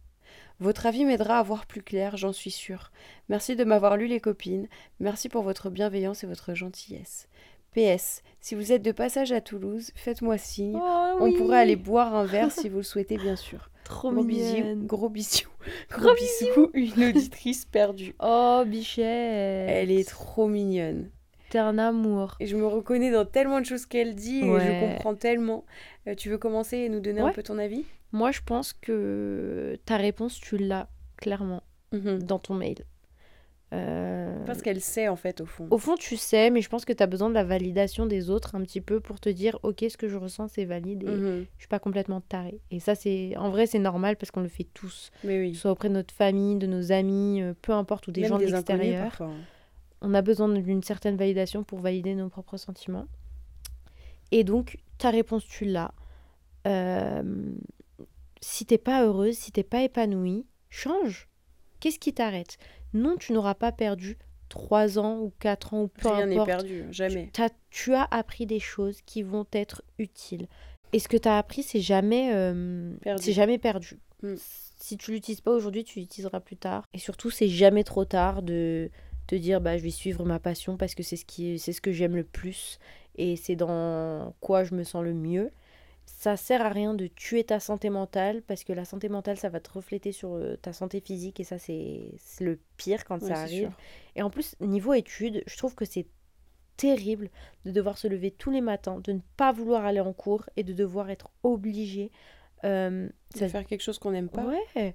Votre avis m'aidera à voir plus clair, j'en suis sûre. Merci de m'avoir lu les copines, merci pour votre bienveillance et votre gentillesse. PS, si vous êtes de passage à Toulouse, faites-moi signe. Oh, On oui. pourrait aller boire un verre si vous le souhaitez, bien sûr. Trop Gros bisous, gros bisous, Gros gros bisous, une auditrice perdue. Oh, bichette. Elle est trop mignonne. T'es un amour. Et je me reconnais dans tellement de choses qu'elle dit et je comprends tellement. Euh, tu veux commencer et nous donner un peu ton avis? Moi, je pense que ta réponse, tu l'as clairement dans ton mail. Euh, Parce qu'elle sait en fait au fond. Au fond, tu sais, mais je pense que tu as besoin de la validation des autres un petit peu pour te dire, ok, ce que je ressens, c'est valide et Mhm. je suis pas complètement tarée. Et ça, c'est en vrai, c'est normal parce qu'on le fait tous, Mais oui. soit auprès de notre famille, de nos amis, euh, peu importe, ou des Même gens de des l'extérieur. hein. On a besoin d'une certaine validation pour valider nos propres sentiments. Et donc, ta réponse, tu l'as. euh, si t'es pas heureuse, si t'es pas épanouie, change. Qu'est-ce qui t'arrête? Non, tu n'auras pas perdu 3 ans ou 4 ans ou peu Rien n'est perdu, jamais. T'as- tu as appris des choses qui vont être utiles. Et ce que tu as appris, c'est jamais, euh, Perdu. c'est jamais perdu. Mm. Si tu l'utilises pas aujourd'hui, tu l'utiliseras plus tard. Et surtout, c'est jamais trop tard de te dire bah, je vais suivre ma passion parce que c'est ce, qui, c'est ce que j'aime le plus et c'est dans quoi je me sens le mieux. Ça sert à rien de tuer ta santé mentale parce que la santé mentale, ça va te refléter sur euh, ta santé physique et ça, c'est le pire quand ça arrive. sûr. Et en plus, niveau études, je trouve que c'est terrible de devoir se lever tous les matins, de ne pas vouloir aller en cours et de devoir être obligé. euh, De faire quelque chose qu'on n'aime pas. Ouais.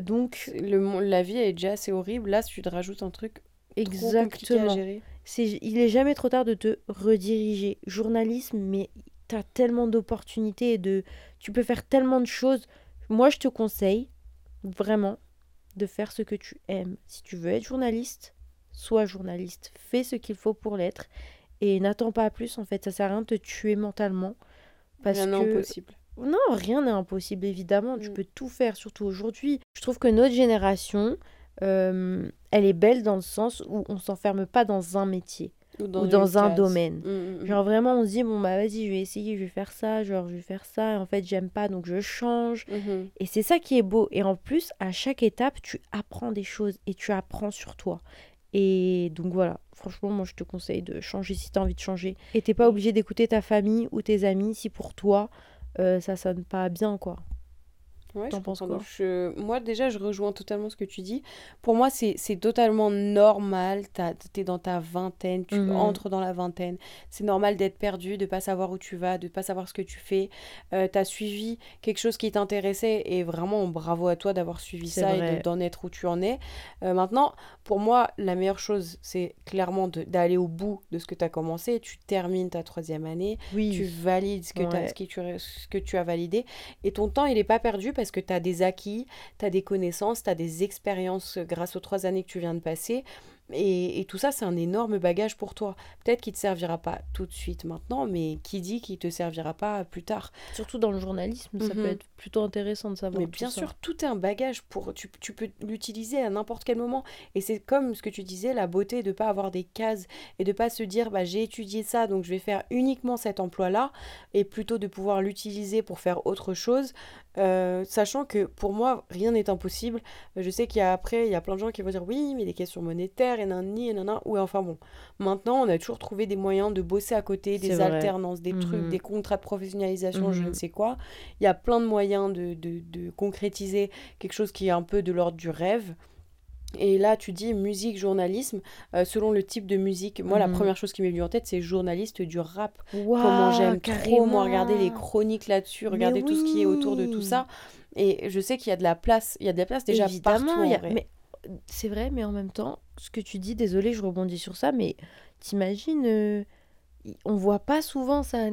Donc, Le, la vie est déjà assez horrible. Là, si tu te rajoutes un truc trop compliqué à exactement. gérer. C'est, il est jamais trop tard de te rediriger. Journalisme, mais as tellement d'opportunités et de. Tu peux faire tellement de choses. Moi, je te conseille vraiment de faire ce que tu aimes. Si tu veux être journaliste, sois journaliste. Fais ce qu'il faut pour l'être. Et n'attends pas plus, en fait. Ça sert à rien de te tuer mentalement. Parce Rien que impossible. non, rien n'est impossible, évidemment. Tu Mm. peux tout faire, surtout aujourd'hui. Je trouve que notre génération, euh, elle est belle dans le sens où on s'enferme pas dans un métier ou une dans un domaine. Mm, mm, mm. Genre vraiment, on se dit, bon, bah vas-y, je vais essayer, je vais faire ça, genre, je vais faire ça. Et en fait, j'aime pas, donc je change. Mhm. Et c'est ça qui est beau. Et en plus, à chaque étape, tu apprends des choses et tu apprends sur toi. Et donc voilà, franchement, moi je te conseille de changer si tu as envie de changer. Et t'es pas obligé d'écouter ta famille ou tes amis si pour toi euh, ça sonne pas bien, quoi. Ouais, T'en penses quoi Je- Moi, déjà, je rejoins totalement ce que tu dis. Pour moi, c'est totalement normal. T'es dans ta vingtaine, tu Mhm. entres dans la vingtaine. C'est normal d'être perdu, de pas savoir où tu vas, de pas savoir ce que tu fais. Euh, T'as suivi quelque chose qui t'intéressait et vraiment, bravo à toi d'avoir suivi ça et vrai. de- d'en être où tu en es. Euh, maintenant, pour moi, la meilleure chose, c'est clairement d'aller au bout de ce que tu as commencé. Tu termines ta troisième année Oui. tu valides ce que, Ouais. ce, que tu, ce que tu as validé. Et ton temps, il n'est pas perdu parce que tu as des acquis, tu as des connaissances, tu as des expériences grâce aux trois années que tu viens de passer. Et, et tout ça, c'est un énorme bagage pour toi. Peut-être qu'il ne te servira pas tout de suite maintenant, mais qui dit qu'il ne te servira pas plus tard Surtout dans le journalisme, ça Mhm. peut être plutôt intéressant de savoir. mais tout bien ça. sûr, tout est un bagage pour tu, tu peux l'utiliser à n'importe quel moment et c'est comme ce que tu disais la beauté de pas avoir des cases et de pas se dire bah j'ai étudié ça donc je vais faire uniquement cet emploi-là et plutôt de pouvoir l'utiliser pour faire autre chose euh, sachant que pour moi rien n'est impossible. Je sais qu'il y a après il y a plein de gens qui vont dire oui, mais des questions monétaires et nanani et nanana ouais enfin bon. Maintenant, on a toujours trouvé des moyens de bosser à côté, des alternances, des trucs, Mhm. des contrats de professionnalisation, je Mhm. ne sais quoi. Il y a plein de moyens de, de, de concrétiser quelque chose qui est un peu de l'ordre du rêve. Et là, tu dis musique, journalisme, euh, selon le type de musique. Moi, la Mhm. première chose qui m'est venue en tête, c'est journaliste du rap. Comment j'aime trop, moi, regarder les chroniques là-dessus, regarder tout ce qui est autour de tout ça. Et je sais qu'il y a de la place, il y a de la place déjà Évidemment, partout. y a- mais c'est vrai, mais en même temps, ce que tu dis, désolé, je rebondis sur ça, mais t'imagines, euh, on voit pas souvent ça.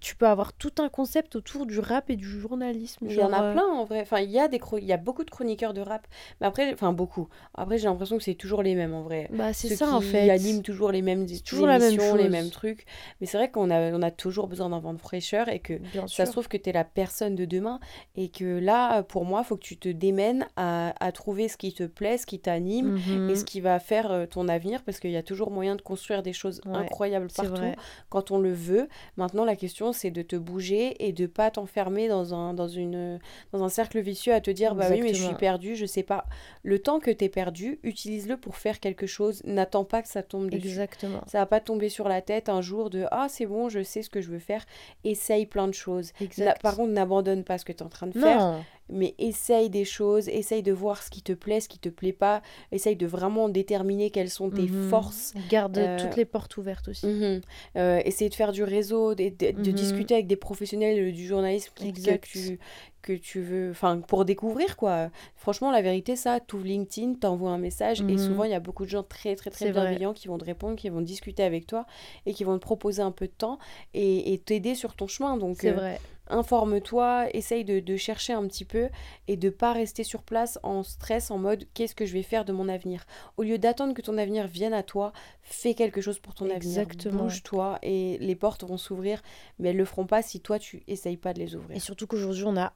Tu peux avoir tout un concept autour du rap et du journalisme. Il y en a euh, plein en vrai. Enfin, il y a des il y a beaucoup de chroniqueurs de rap. Mais après, enfin beaucoup. Après, j'ai l'impression que c'est toujours les mêmes en vrai. Bah, c'est ça qui en fait. animent toujours les mêmes toujours la même émissions, les chose. mêmes trucs. Mais c'est vrai qu'on a, on a toujours besoin d'un vent de fraîcheur et que Bien ça sûr. se trouve que tu es la personne de demain et que là, pour moi, il faut que tu te démènes à, à trouver ce qui te plaît, ce qui t'anime Mhm. et ce qui va faire euh, ton avenir parce qu'il y a toujours moyen de construire des choses Ouais, incroyables partout quand on le veut. Maintenant, la question, c'est de te bouger et de pas t'enfermer dans un, dans, une, dans un cercle vicieux à te dire bah oui, mais je suis perdu, je sais pas. Le temps que tu es perdu, utilise-le pour faire quelque chose. N'attends pas que ça tombe dessus. Exactement. Ça va pas tomber sur la tête un jour de ah, c'est bon, je sais ce que je veux faire. Essaye plein de choses. Exact. par contre, n'abandonne pas ce que tu es en train de faire. Mais essaye des choses, essaye de voir ce qui te plaît, ce qui te plaît pas, essaye de vraiment déterminer quelles sont tes Mhm. forces. Garde Euh, toutes les portes ouvertes aussi. Mhm. Euh, essayer de faire du réseau, de, de- de Mhm. discuter avec des professionnels euh, du journalisme qui- que tu, que tu veux, enfin, pour découvrir quoi. Franchement, la vérité, ça, tu LinkedIn, t'envoies un message et souvent, il y a beaucoup de gens très, très, très vrai. bienveillants qui vont te répondre, qui vont discuter avec toi et qui vont te proposer un peu de temps et et t'aider sur ton chemin. Donc, C'est euh, vrai. Informe-toi, essaye de, de chercher un petit peu et de pas rester sur place en stress, en mode qu'est-ce que je vais faire de mon avenir? Au lieu d'attendre que ton avenir vienne à toi, fais quelque chose pour ton Exactement. avenir. Bouge-toi et les portes vont s'ouvrir, mais elles le feront pas si toi tu essayes pas de les ouvrir. Et surtout qu'aujourd'hui, on a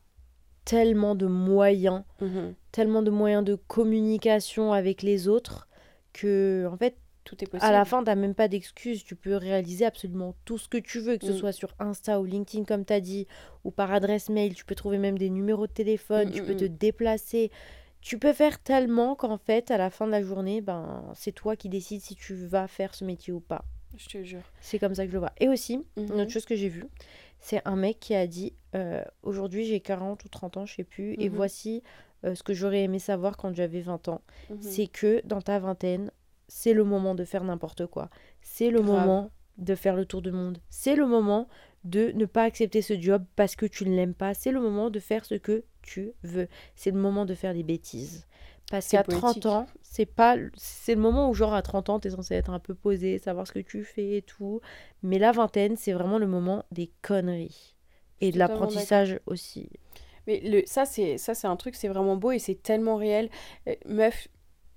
tellement de moyens, Mhm. tellement de moyens de communication avec les autres que, en fait, Tout est possible. à la fin, t'as même pas d'excuses. Tu peux réaliser absolument tout ce que tu veux, que ce Mm. soit sur Insta ou LinkedIn, comme tu as dit, ou par adresse mail. Tu peux trouver même des numéros de téléphone, Mm, tu mm, peux te déplacer. Tu peux faire tellement qu'en fait, à la fin de la journée, ben, c'est toi qui décides si tu vas faire ce métier ou pas. Je te jure. C'est comme ça que je le vois. Et aussi, une autre chose que j'ai vue, c'est un mec qui a dit euh, Aujourd'hui, j'ai 40 ou 30 ans, je sais plus, et Mhm. voici euh, ce que j'aurais aimé savoir quand j'avais 20 ans. Mhm. C'est que dans ta vingtaine, c'est le moment de faire n'importe quoi. C'est le moment de faire le tour du monde. C'est le moment de ne pas accepter ce job parce que tu ne l'aimes pas. C'est le moment de faire ce que tu veux. C'est le moment de faire des bêtises. Parce qu'à 30 poétique. ans, c'est pas c'est le moment où genre à 30 ans, tu es censé être un peu posé, savoir ce que tu fais et tout. Mais la vingtaine, c'est vraiment le moment des conneries et de l'apprentissage aussi. Mais le, ça, c'est ça c'est un truc, c'est vraiment beau et c'est tellement réel. Euh, meuf,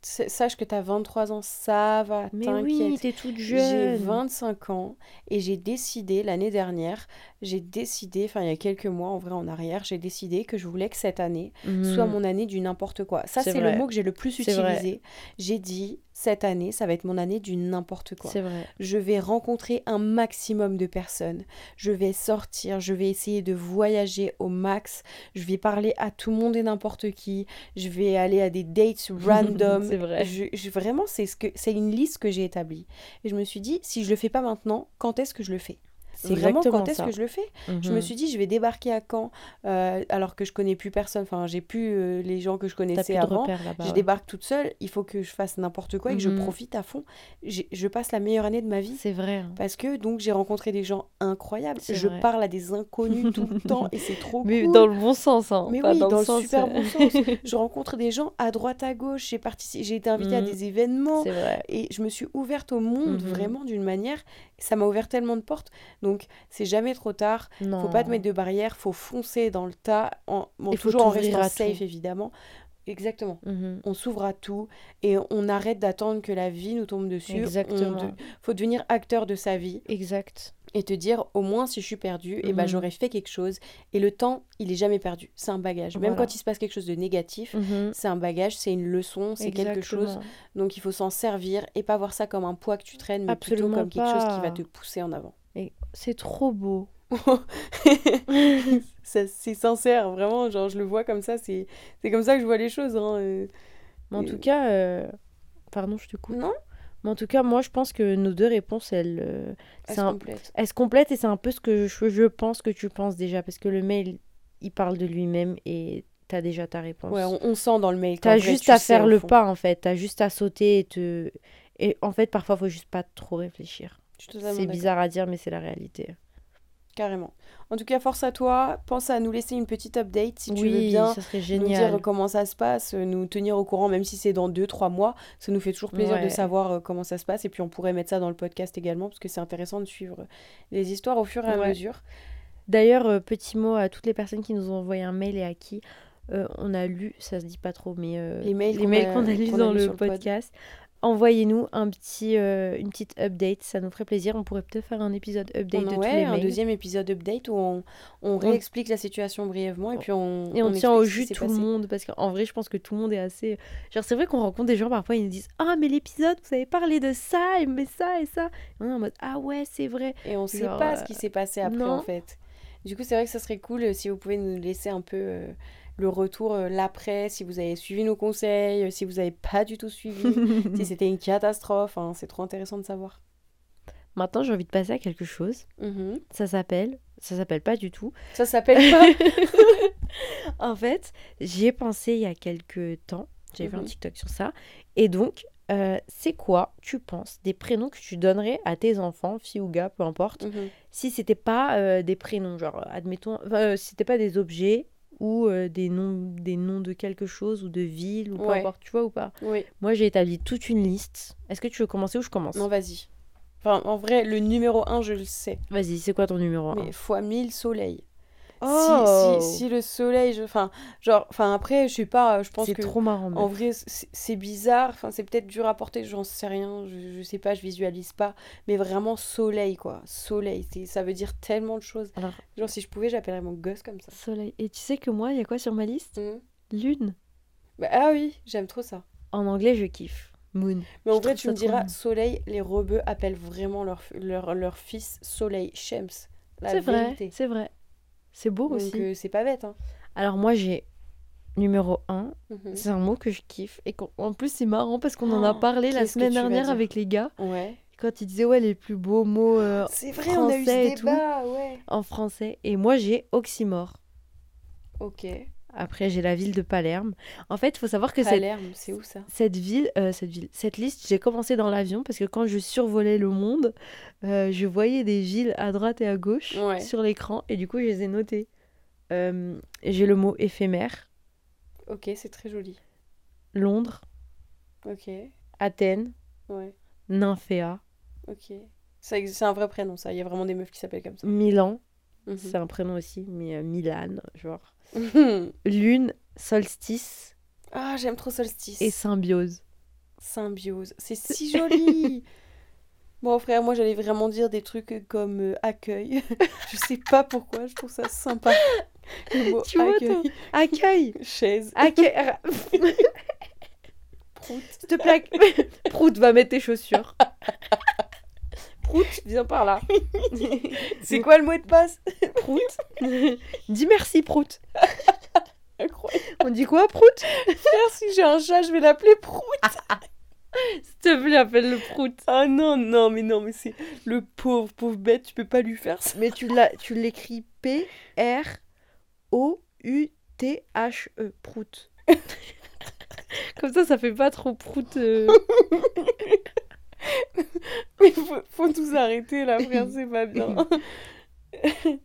sache que t'as 23 ans, ça va, Mais oui, t'es toute J'ai jeune. 25 ans et j'ai décidé l'année dernière, j'ai décidé, enfin il y a quelques mois en vrai en arrière, j'ai décidé que je voulais que cette année soit Mhm. mon année du n'importe quoi. Ça C'est le mot que j'ai le plus utilisé. J'ai dit cette année, ça va être mon année du n'importe quoi. C'est vrai. Je vais rencontrer un maximum de personnes. Je vais sortir, je vais essayer de voyager au max. Je vais parler à tout le monde et n'importe qui. Je vais aller à des dates random. C'est vrai. Je, je- vraiment, c'est ce que c'est une liste que j'ai établie. Et je me suis dit, si je le fais pas maintenant, quand est-ce que je le fais? C'est Vraiment, quand est-ce que je le fais? Je Mhm. me suis dit, je vais débarquer à Caen euh, alors que je connais plus personne. Enfin, j'ai plus euh, les gens que je connaissais avant. Je ouais. débarque toute seule. Il faut que je fasse n'importe quoi et que je Mhm. profite à fond. Je passe la meilleure année de ma vie. C'est vrai. hein. Parce que donc j'ai rencontré des gens incroyables. Je vrai. parle à des inconnus tout le temps et c'est trop Mais cool. dans le bon sens, hein. Mais pas oui, dans, dans le sens, super euh, bon sens. Je rencontre des gens à droite à gauche. J'ai participé, j'ai été invitée à Mhm. des événements C'est vrai. et je me suis ouverte au monde Mhm. vraiment d'une manière. Ça m'a ouvert tellement de portes. Donc c'est jamais trop tard. Non. Faut pas te mettre de barrières. Faut foncer dans le tas. En, bon, toujours en restant safe tout. évidemment. Exactement. Mhm. On s'ouvre à tout et on arrête d'attendre que la vie nous tombe dessus. Exactement. de- faut devenir acteur de sa vie Exact. et te dire au moins si je suis perdu et ben Mhm. j'aurais fait quelque chose et le temps il est jamais perdu c'est un bagage même quand il se passe quelque chose de négatif Mhm. c'est un bagage c'est une leçon c'est quelque chose donc il faut s'en servir et pas voir ça comme un poids que tu traînes mais Absolument plutôt comme quelque chose qui va te pousser en avant Et c'est trop beau. Ça, c'est sincère vraiment genre je le vois comme ça c'est c'est comme ça que je vois les choses hein, euh. Mais en Et- tout cas, euh, pardon, je te coupe. non Mais en tout cas, moi, je pense que nos deux réponses, elles, euh, elle c'est se un- complète elles se complètent et c'est un peu ce que je, je pense que tu penses déjà. Parce que le mail, il parle de lui-même et t'as déjà ta réponse. ouais on, on sent dans le mail T'as juste tu à faire le fond. pas, en fait. T'as juste à sauter et te... Et en fait, parfois, faut juste pas trop réfléchir. C'est bizarre à dire, mais c'est la réalité. carrément en tout cas force à toi pense à nous laisser une petite update si tu veux bien ça serait nous génial. dire comment ça se passe, euh, nous tenir au courant, même si c'est dans 2-3 mois. Ça nous fait toujours plaisir de savoir euh, comment ça se passe. Et puis on pourrait mettre ça dans le podcast également, parce que c'est intéressant de suivre les histoires au fur et à Ouais. mesure. D'ailleurs, euh, petit mot à toutes les personnes qui nous ont envoyé un mail et à qui euh, on a lu, ça se dit pas trop, mais euh, Les mails qu'on a- lus a dans le podcast. Envoyez-nous un petit, euh, une petite update, ça nous ferait plaisir. On pourrait peut-être faire un épisode update On de en- tous ouais, les un mails. deuxième épisode update où on, on réexplique la situation brièvement et puis on, Et on, tient au jus tout le monde parce qu'en vrai, je pense que tout le monde est assez. Genre, c'est vrai qu'on rencontre des gens parfois, ils nous disent Ah, mais l'épisode, vous avez parlé de ça, et mais ça et ça. Et on est en mode Ah, ouais, c'est vrai. Et on sait Genre, pas euh, ce qui s'est passé après non. en fait. Du coup, c'est vrai que ça serait cool euh, si vous pouvez nous laisser un peu euh, le retour, euh, l'après, si vous avez suivi nos conseils, euh, si vous avez pas du tout suivi, si c'était une catastrophe. hein, c'est trop intéressant de savoir. Maintenant, j'ai envie de passer à quelque chose. Mhm. Ça s'appelle. Ça s'appelle pas du tout. Ça s'appelle pas En fait, j'y ai pensé il y a quelques temps. J'avais fait un Mhm. TikTok sur ça. Et donc, euh, c'est quoi, tu penses, des prénoms que tu donnerais à tes enfants, filles ou gars, peu importe, Mhm. si c'était pas euh, des prénoms, genre, admettons, euh, si c'était pas des objets ou euh, des noms, des noms de quelque chose ou de ville ou peu Ouais. importe, tu vois ou pas. Oui, Moi, j'ai établi toute une liste. Est-ce que tu veux commencer ou je commence? Non, vas-y. Enfin, en vrai, le numéro 1, je le sais. Vas-y, c'est quoi ton numéro 1 Mais fois 1000 soleil. Oh. si, si, si le soleil, je- enfin, genre, enfin après, je sais pas, je pense C'est que trop marrant. en vrai, c'est bizarre, enfin, c'est peut-être dur à porter, j'en sais rien, je, je sais pas, je visualise pas, mais vraiment soleil, quoi, soleil, ça veut dire tellement de choses. Alors, Genre, si je pouvais, j'appellerais mon gosse comme ça. soleil. Et tu sais que moi, il y a quoi sur ma liste? Mhm. Lune. Bah, ah oui, j'aime trop ça. En anglais, je kiffe. Moon. Mais en Je vrai, tu me diras, soleil, les rebeux appellent vraiment leur, leur, leur fils soleil, Shems, C'est vrai, c'est vrai. C'est beau Donc, aussi. euh, c'est pas bête, hein. Alors moi, j'ai numéro 1. Mhm. C'est un mot que je kiffe. Et en plus, c'est marrant parce qu'on en a Oh, parlé la semaine dernière avec les gars. Ouais. Quand ils disaient, ouais, les plus beaux mots euh, C'est vrai, on a eu français ce et tout. débat, ouais. en français. Et moi, j'ai oxymore. Ok. Après, j'ai la ville de Palerme. En fait, il faut savoir que Palerme, c'est où ça? cette ville, euh, cette ville, cette liste, j'ai commencé dans l'avion parce que quand je survolais le monde, euh, je voyais des villes à droite et à gauche Ouais. sur l'écran et du coup, je les ai notées. Euh, j'ai le mot éphémère, Ok, c'est très joli. Londres, Ok, Athènes, ouais, Nymphéa, ok. C'est un vrai prénom, ça. Il y a vraiment des meufs qui s'appellent comme ça. Milan, Mhm. c'est un prénom aussi, mais euh, Milan, genre. Lune, solstice ah, j'aime trop Solstice. et symbiose. Symbiose. C'est si joli. Bon, frère, moi j'allais vraiment dire des trucs comme euh, accueil. je sais pas pourquoi, je trouve ça sympa. Le mot Tu vois, accueil. Accueil Chaise. Accueil Prout. S'il te plaît, Prout va mettre tes chaussures. Prout, viens par là. C'est quoi le mot de passe Prout Dis merci, Prout. Incroyable. On dit quoi, Prout? Frère, si j'ai un chat, je vais l'appeler Prout. S'il te plaît, appelle le Prout. Ah non, non, mais non, mais c'est le pauvre, pauvre bête, tu peux pas lui faire ça. Mais tu l'as- tu l'écris P-R-O-U-T-H-E. Prout. Comme ça, ça fait pas trop Prout. euh. Mais faut, faut tous arrêter là, frère, c'est pas bien.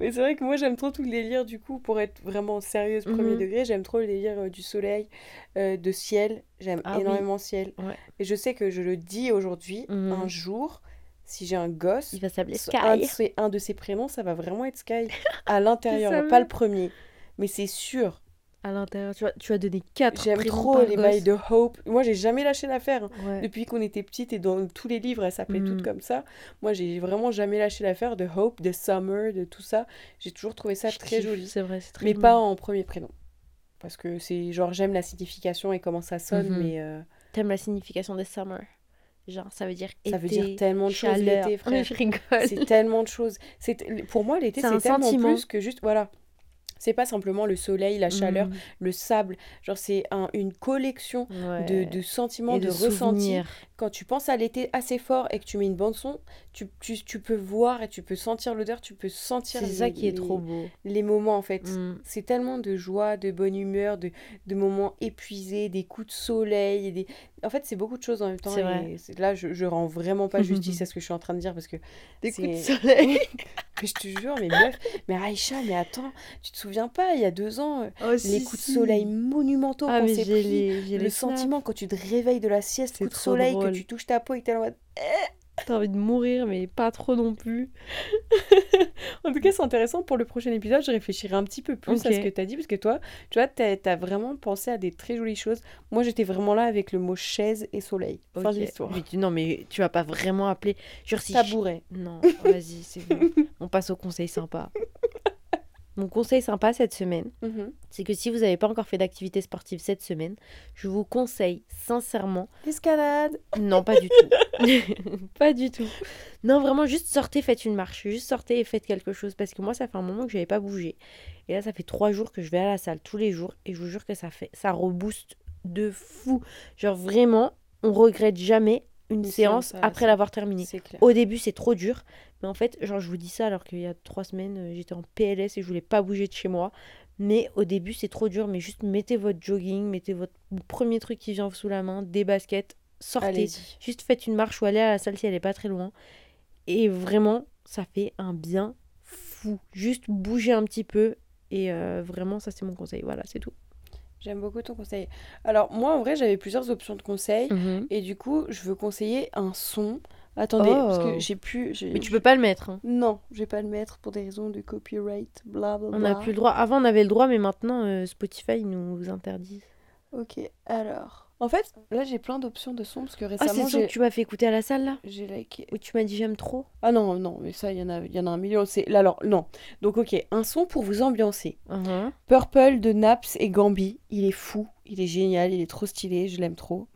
Mais c'est vrai que moi j'aime trop tout le délire du coup, pour être vraiment sérieuse, premier Mhm. degré, j'aime trop le délire euh, du soleil, euh, de ciel, j'aime Ah oui. énormément ciel. Ouais. Et je sais que je le dis aujourd'hui, Mhm. un jour, si j'ai un gosse, Il va s'appeler so- un de, Sky. ses, un de ses prénoms, ça va vraiment être Sky, à l'intérieur, pas le premier. Mais c'est sûr, À l'intérieur, tu tu vas donner 4 j'aime trop les bails de Hope. Moi j'ai jamais lâché l'affaire. hein. Ouais. Depuis qu'on était petite et dans tous les livres, elles s'appelaient Mhm. toutes comme ça. Moi, j'ai vraiment jamais lâché l'affaire de Hope, de Summer, de tout ça. J'ai toujours trouvé ça Je très kiffe, joli. C'est vrai, c'est très Mais pas en premier prénom. Parce que c'est genre, j'aime la signification et comment ça sonne, Mhm. mais euh, T'aimes la signification de summer Genre, ça veut dire été, ça veut dire tellement de choses l'été, frère. Je rigole. C'est tellement de choses. C'est Pour moi, l'été, C'est tellement sentiment. plus que juste. Voilà. C'est pas simplement le soleil, la chaleur, Mm. le sable. Genre, c'est un- une collection Ouais. de, de sentiments, Et de, de ressentis. quand tu penses à l'été assez fort et que tu mets une bande son, tu, tu, tu peux voir et tu peux sentir l'odeur, tu peux sentir C'est ça qui est les- trop beau. les moments en fait. Mm. C'est tellement de joie, de bonne humeur, de, de moments épuisés, des coups de soleil. Et des... En fait, c'est beaucoup de choses en même temps. C'est et vrai. là, je, je rends vraiment pas justice à ce que je suis en train de dire parce que. Des coups de soleil. Mais je te jure, mais meuf, mais Aïcha, mais attends, tu te souviens pas, il y a deux ans, euh, Oh, les si, coups de si. soleil monumentaux Ah, qu'on s'est pris. les, Le snaps. sentiment quand tu te réveilles de la sieste, coup de soleil, que tu touches ta peau et que t'es en mode T'as envie de mourir, mais pas trop non plus. En tout cas, c'est intéressant pour le prochain épisode. Je réfléchirai un petit peu plus à ce que tu as dit, parce que toi, tu vois, t'as as vraiment pensé à des très jolies choses. Moi, j'étais vraiment là avec le mot chaise et soleil. Fin de l'histoire. Non, mais tu vas pas vraiment appeler. Genre, si. Tabouret. Non, vas-y, c'est bon. On passe au conseil sympa. Mon conseil sympa cette semaine, Mhm. c'est que si vous n'avez pas encore fait d'activité sportive cette semaine, je vous conseille sincèrement L'escalade. Non, pas du tout. pas du tout. Non, vraiment, juste sortez, faites une marche. Juste sortez et faites quelque chose. Parce que moi, ça fait un moment que j'avais pas bougé. Et là, ça fait trois jours que je vais à la salle tous les jours. Et je vous jure que ça fait, ça rebooste de fou. Genre vraiment, on regrette jamais une, séance après l'avoir terminée. Au début, c'est trop dur. Mais en fait, genre, je vous dis ça alors qu'il y a trois semaines, euh, j'étais en PLS et je voulais pas bouger de chez moi. Mais au début, c'est trop dur. Mais juste mettez votre jogging, mettez votre premier truc qui vient sous la main, des baskets, sortez. Juste faites une marche ou allez à la salle si elle est pas très loin. Et vraiment, ça fait un bien fou. Juste bouger un petit peu. Et euh, vraiment, ça, c'est mon conseil. Voilà, c'est tout. J'aime beaucoup ton conseil. Alors, moi, en vrai, j'avais plusieurs options de conseils. Mhm. Et du coup, je veux conseiller un son. Attendez, parce que Oh. j'ai plus. Mais tu peux pas le mettre. hein. Non, je vais pas le mettre pour des raisons de copyright, blablabla. On n'a plus le droit. Avant, on avait le droit, mais maintenant, euh, Spotify nous interdit. Ok, alors. En fait, là, j'ai plein d'options de sons parce que Ah, récemment, c'est que tu m'as fait écouter à la salle, là? J'ai liké. Où tu m'as dit j'aime trop? Ah non, non, mais ça, il y, en a- y en a un million. C'est là, alors, non. Donc, ok, un son pour vous ambiancer. Mhm. Purple de Naps et Gambi, il est fou, il est génial, il est trop stylé, je l'aime trop.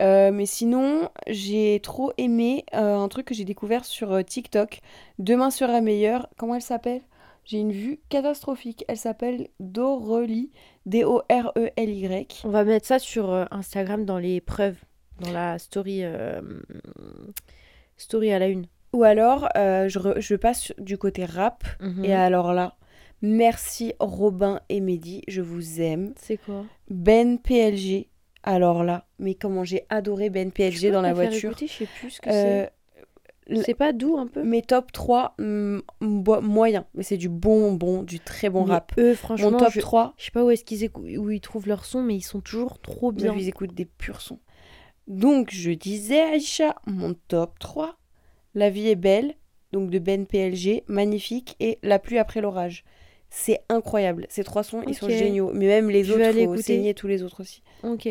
Euh, mais sinon, j'ai trop aimé euh, un truc que j'ai découvert sur euh, TikTok. Demain sera meilleur. Comment elle s'appelle? J'ai une vue catastrophique. Elle s'appelle Dorely, D-O-R-E-L-Y. On va mettre ça sur euh, Instagram dans les preuves, dans la story, euh, story à la une. Ou alors, euh, je, re- je passe du côté rap. Mhm. Et alors là, merci Robin et Mehdi, je vous aime. C'est quoi? Ben PLG, alors là, mais comment j'ai adoré Ben PLG dans la voiture. écouter Je sais plus ce que Euh, c'est. C'est pas doux un peu? Mes top 3 mm, moyens, mais c'est du bon, bon, du très bon Mais rap. Eux, franchement, Mon top je... 3, je sais pas où est-ce qu'ils où ils trouvent leur son, mais ils sont toujours trop bien. ils écoutent des purs sons. Donc, je disais, Aïcha, mon top 3, La vie est belle, donc de Ben PLG, magnifique, et La pluie après l'orage. C'est incroyable. Ces trois sons, ils sont géniaux. Mais même les Je vais autres, aller faut écouter. tous les autres aussi. Ok.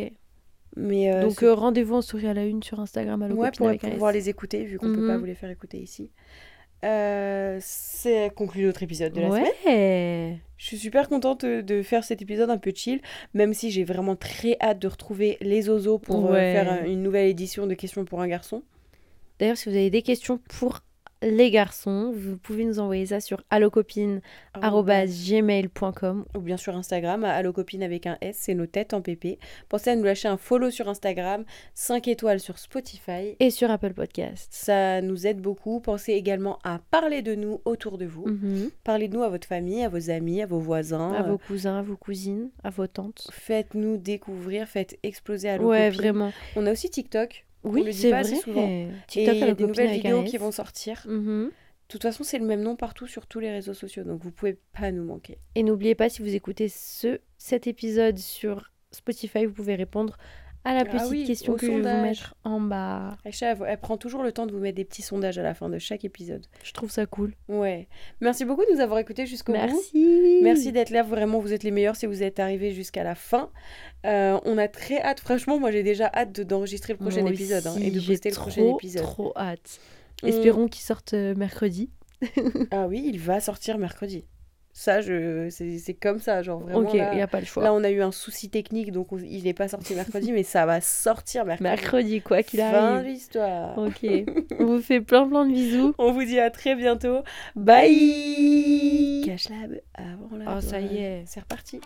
Mais euh, Donc euh, rendez-vous en story à la une sur Instagram à ouais, pour avec pouvoir les écouter, vu qu'on peut pas Mhm. vous les faire écouter ici. Euh, c'est conclu notre épisode de la semaine. Ouais. Je suis super contente de faire cet épisode un peu chill, même si j'ai vraiment très hâte de retrouver les osos pour Ouais. faire une nouvelle édition de questions pour un garçon. D'ailleurs, si vous avez des questions pour les garçons, vous pouvez nous envoyer ça sur allocopine@gmail.com. Ou bien sur Instagram, à allocopine avec un S, c'est nos têtes en PP. Pensez à nous lâcher un follow sur Instagram, 5 étoiles sur Spotify. et sur Apple Podcast. Ça nous aide beaucoup. Pensez également à parler de nous autour de vous. Mhm. Parlez de nous à votre famille, à vos amis, à vos voisins. À vos cousins, à vos cousines, à vos tantes. Faites-nous découvrir, faites exploser à Ouais, vraiment. On a aussi TikTok. Oui, c'est vrai. souvent. Et TikTok il y à a des nouvelles vidéos qui vont sortir. Mhm. De toute façon, c'est le même nom partout sur tous les réseaux sociaux, donc vous pouvez pas nous manquer. Et n'oubliez pas, si vous écoutez ce, cet épisode sur Spotify, vous pouvez répondre à la Ah petite oui, question que je vais vous sondage. mettre en bas. Elle, elle prend toujours le temps de vous mettre des petits sondages à la fin de chaque épisode. Je trouve ça cool. Ouais. Merci beaucoup de nous avoir écoutés jusqu'au bout. Merci. Merci d'être là, vraiment, vous êtes les meilleurs si vous êtes arrivés jusqu'à la fin. Euh, on a très hâte, franchement, moi j'ai déjà hâte de- d'enregistrer le prochain Moi épisode hein, et de poster le trop, prochain épisode. trop hâte. On- Espérons qu'il sorte euh, mercredi. Ah oui, il va sortir mercredi. Ça, je... c'est comme ça, genre vraiment. ok, il là... n'y a pas le choix. Là, on a eu un souci technique, donc on- il n'est pas sorti mercredi, mais ça va sortir mercredi. Mercredi, quoi qu'il Fin arrive. de l'histoire. Ok. On vous fait plein plein de bisous. On vous dit à très bientôt. Bye Cache la avant la Oh, ça y est. C'est reparti.